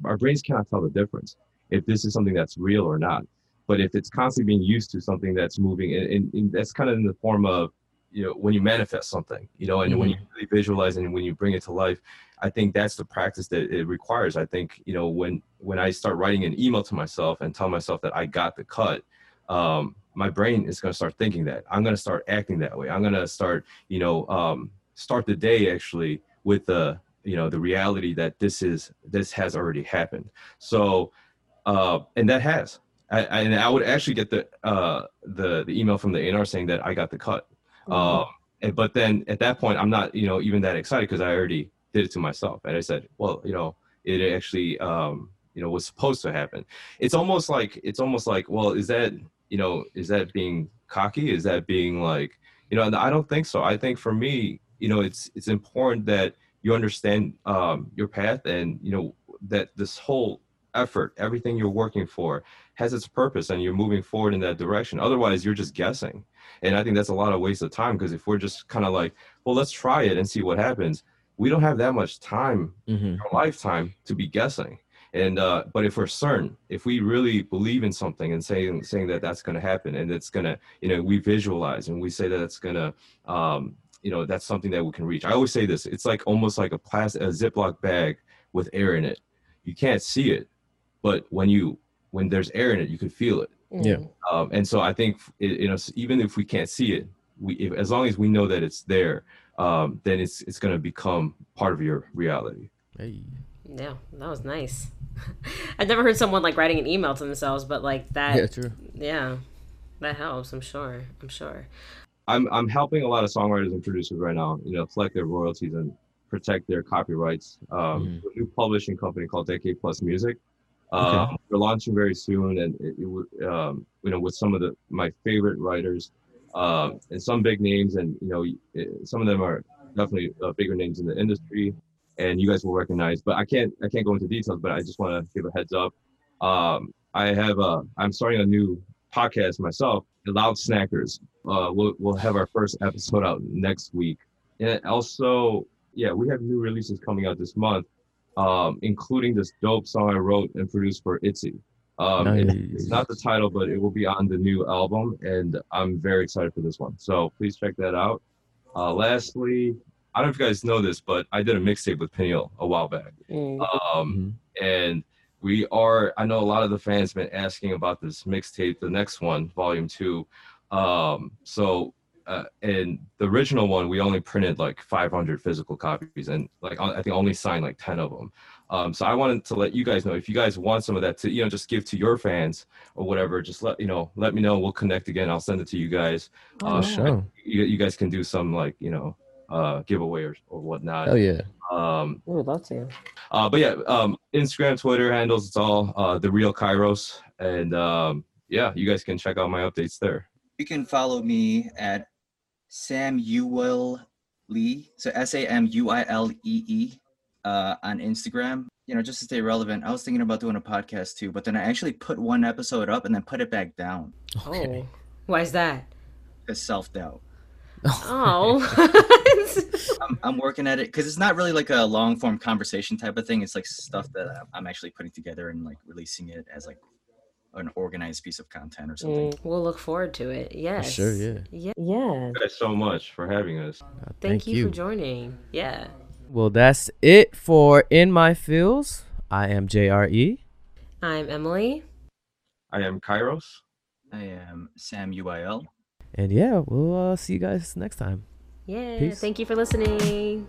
our brains cannot tell the difference if this is something that's real or not. But if it's constantly being used to something that's moving and, and, and that's kind of in the form of you know when you manifest something you know and when you really visualize and when you bring it to life i think that's the practice that it requires. I think you know when when i start writing an email to myself and tell myself that i got the cut um, my brain is going to start thinking that. I'm going to start acting that way. I'm going to start you know um, start the day actually with the you know the reality that this is this has already happened. So uh, and that has. I, I, and I would actually get the uh, the the email from the A&R saying that I got the cut. Um, and, but then at that point, I'm not you know even that excited because I already did it to myself, and I said, well, you know, it actually um, you know was supposed to happen. It's almost like it's almost like, well, is that you know is that being cocky? Is that being like you know? And I don't think so. I think for me, you know, it's it's important that you understand um, your path and you know that this whole effort, everything you're working for has its purpose and you're moving forward in that direction. Otherwise, you're just guessing. And I think that's a lot of waste of time because if we're just kind of like, well, let's try it and see what happens, we don't have that much time, Mm-hmm. our lifetime, to be guessing. And uh, but if we're certain, if we really believe in something and saying saying that that's going to happen and it's going to, you know, we visualize and we say that it's going to, um, you know, that's something that we can reach. I always say this: it's like almost like a plastic, a Ziploc bag with air in it. You can't see it, but when you when there's air in it, you can feel it. Yeah. Um, and so I think it, you know even if we can't see it, we if, as long as we know that it's there, um, then it's it's going to become part of your reality. Hey. Yeah, that was nice. I've never heard someone like writing an email to themselves, but like that. Yeah, true. yeah, that helps. I'm sure. I'm sure. I'm I'm helping a lot of songwriters and producers right now, you know, collect their royalties and protect their copyrights. Um, Mhm. A new publishing company called Decade Plus Music. Um, We're launching very soon, and it, it um, you know, with some of the my favorite writers, um, and some big names, and you know, it- some of them are definitely uh, bigger names in the industry, and you guys will recognize. But I can't I can't go into details, but I just want to give a heads up. Um, I have a I'm starting a new podcast myself, Loud Snackers. Uh, we'll we'll have our first episode out next week, and also yeah, we have new releases coming out this month, um, including this dope song I wrote and produced for Itzy. Um, it- it's not the title, but it will be on the new album, and I'm very excited for this one. So please check that out. Uh, lastly, I don't know if you guys know this, but I did a mixtape with Peniel a while back. Mm. Um, and we are, I know a lot of the fans been asking about this mixtape, the next one, volume two. Um, so, uh, and the original one, we only printed like 500 physical copies and like, I think only signed like 10 of them. Um, so I wanted to let you guys know if you guys want some of that to, you know, just give to your fans or whatever, just let, you know, let me know. We'll connect again. I'll send it to you guys. Oh, Uh, sure. You, you guys can do some like, you know, uh, giveaway or, or whatnot. Hell yeah. Um, We would love to. uh, but yeah, um, Instagram, Twitter handles, it's all uh, the real Kairos, and um, yeah, you guys can check out my updates there. You can follow me at Samuel Lee. So S A M U I L E E uh, on Instagram. You know, just to stay relevant. I was thinking about doing a podcast too, but then I actually put one episode up and then put it back down. Oh, why is that? It's self doubt. Oh. I'm, I'm working at it because it's not really like a long form conversation type of thing. It's like stuff that I'm- I'm actually putting together and like releasing it as like an organized piece of content or something. Mm, we'll look forward to it. Yes. sure, yeah. Yeah. Yeah. Thank you so much for having us. Uh, Thank, you, for joining. Yeah. Well, that's it for In My Feels. I am E. JRE. I'm Emily. I am Kairos. I am Sam UIL. And yeah, we'll uh, see you guys next time. Yeah. Peace. Thank you for listening.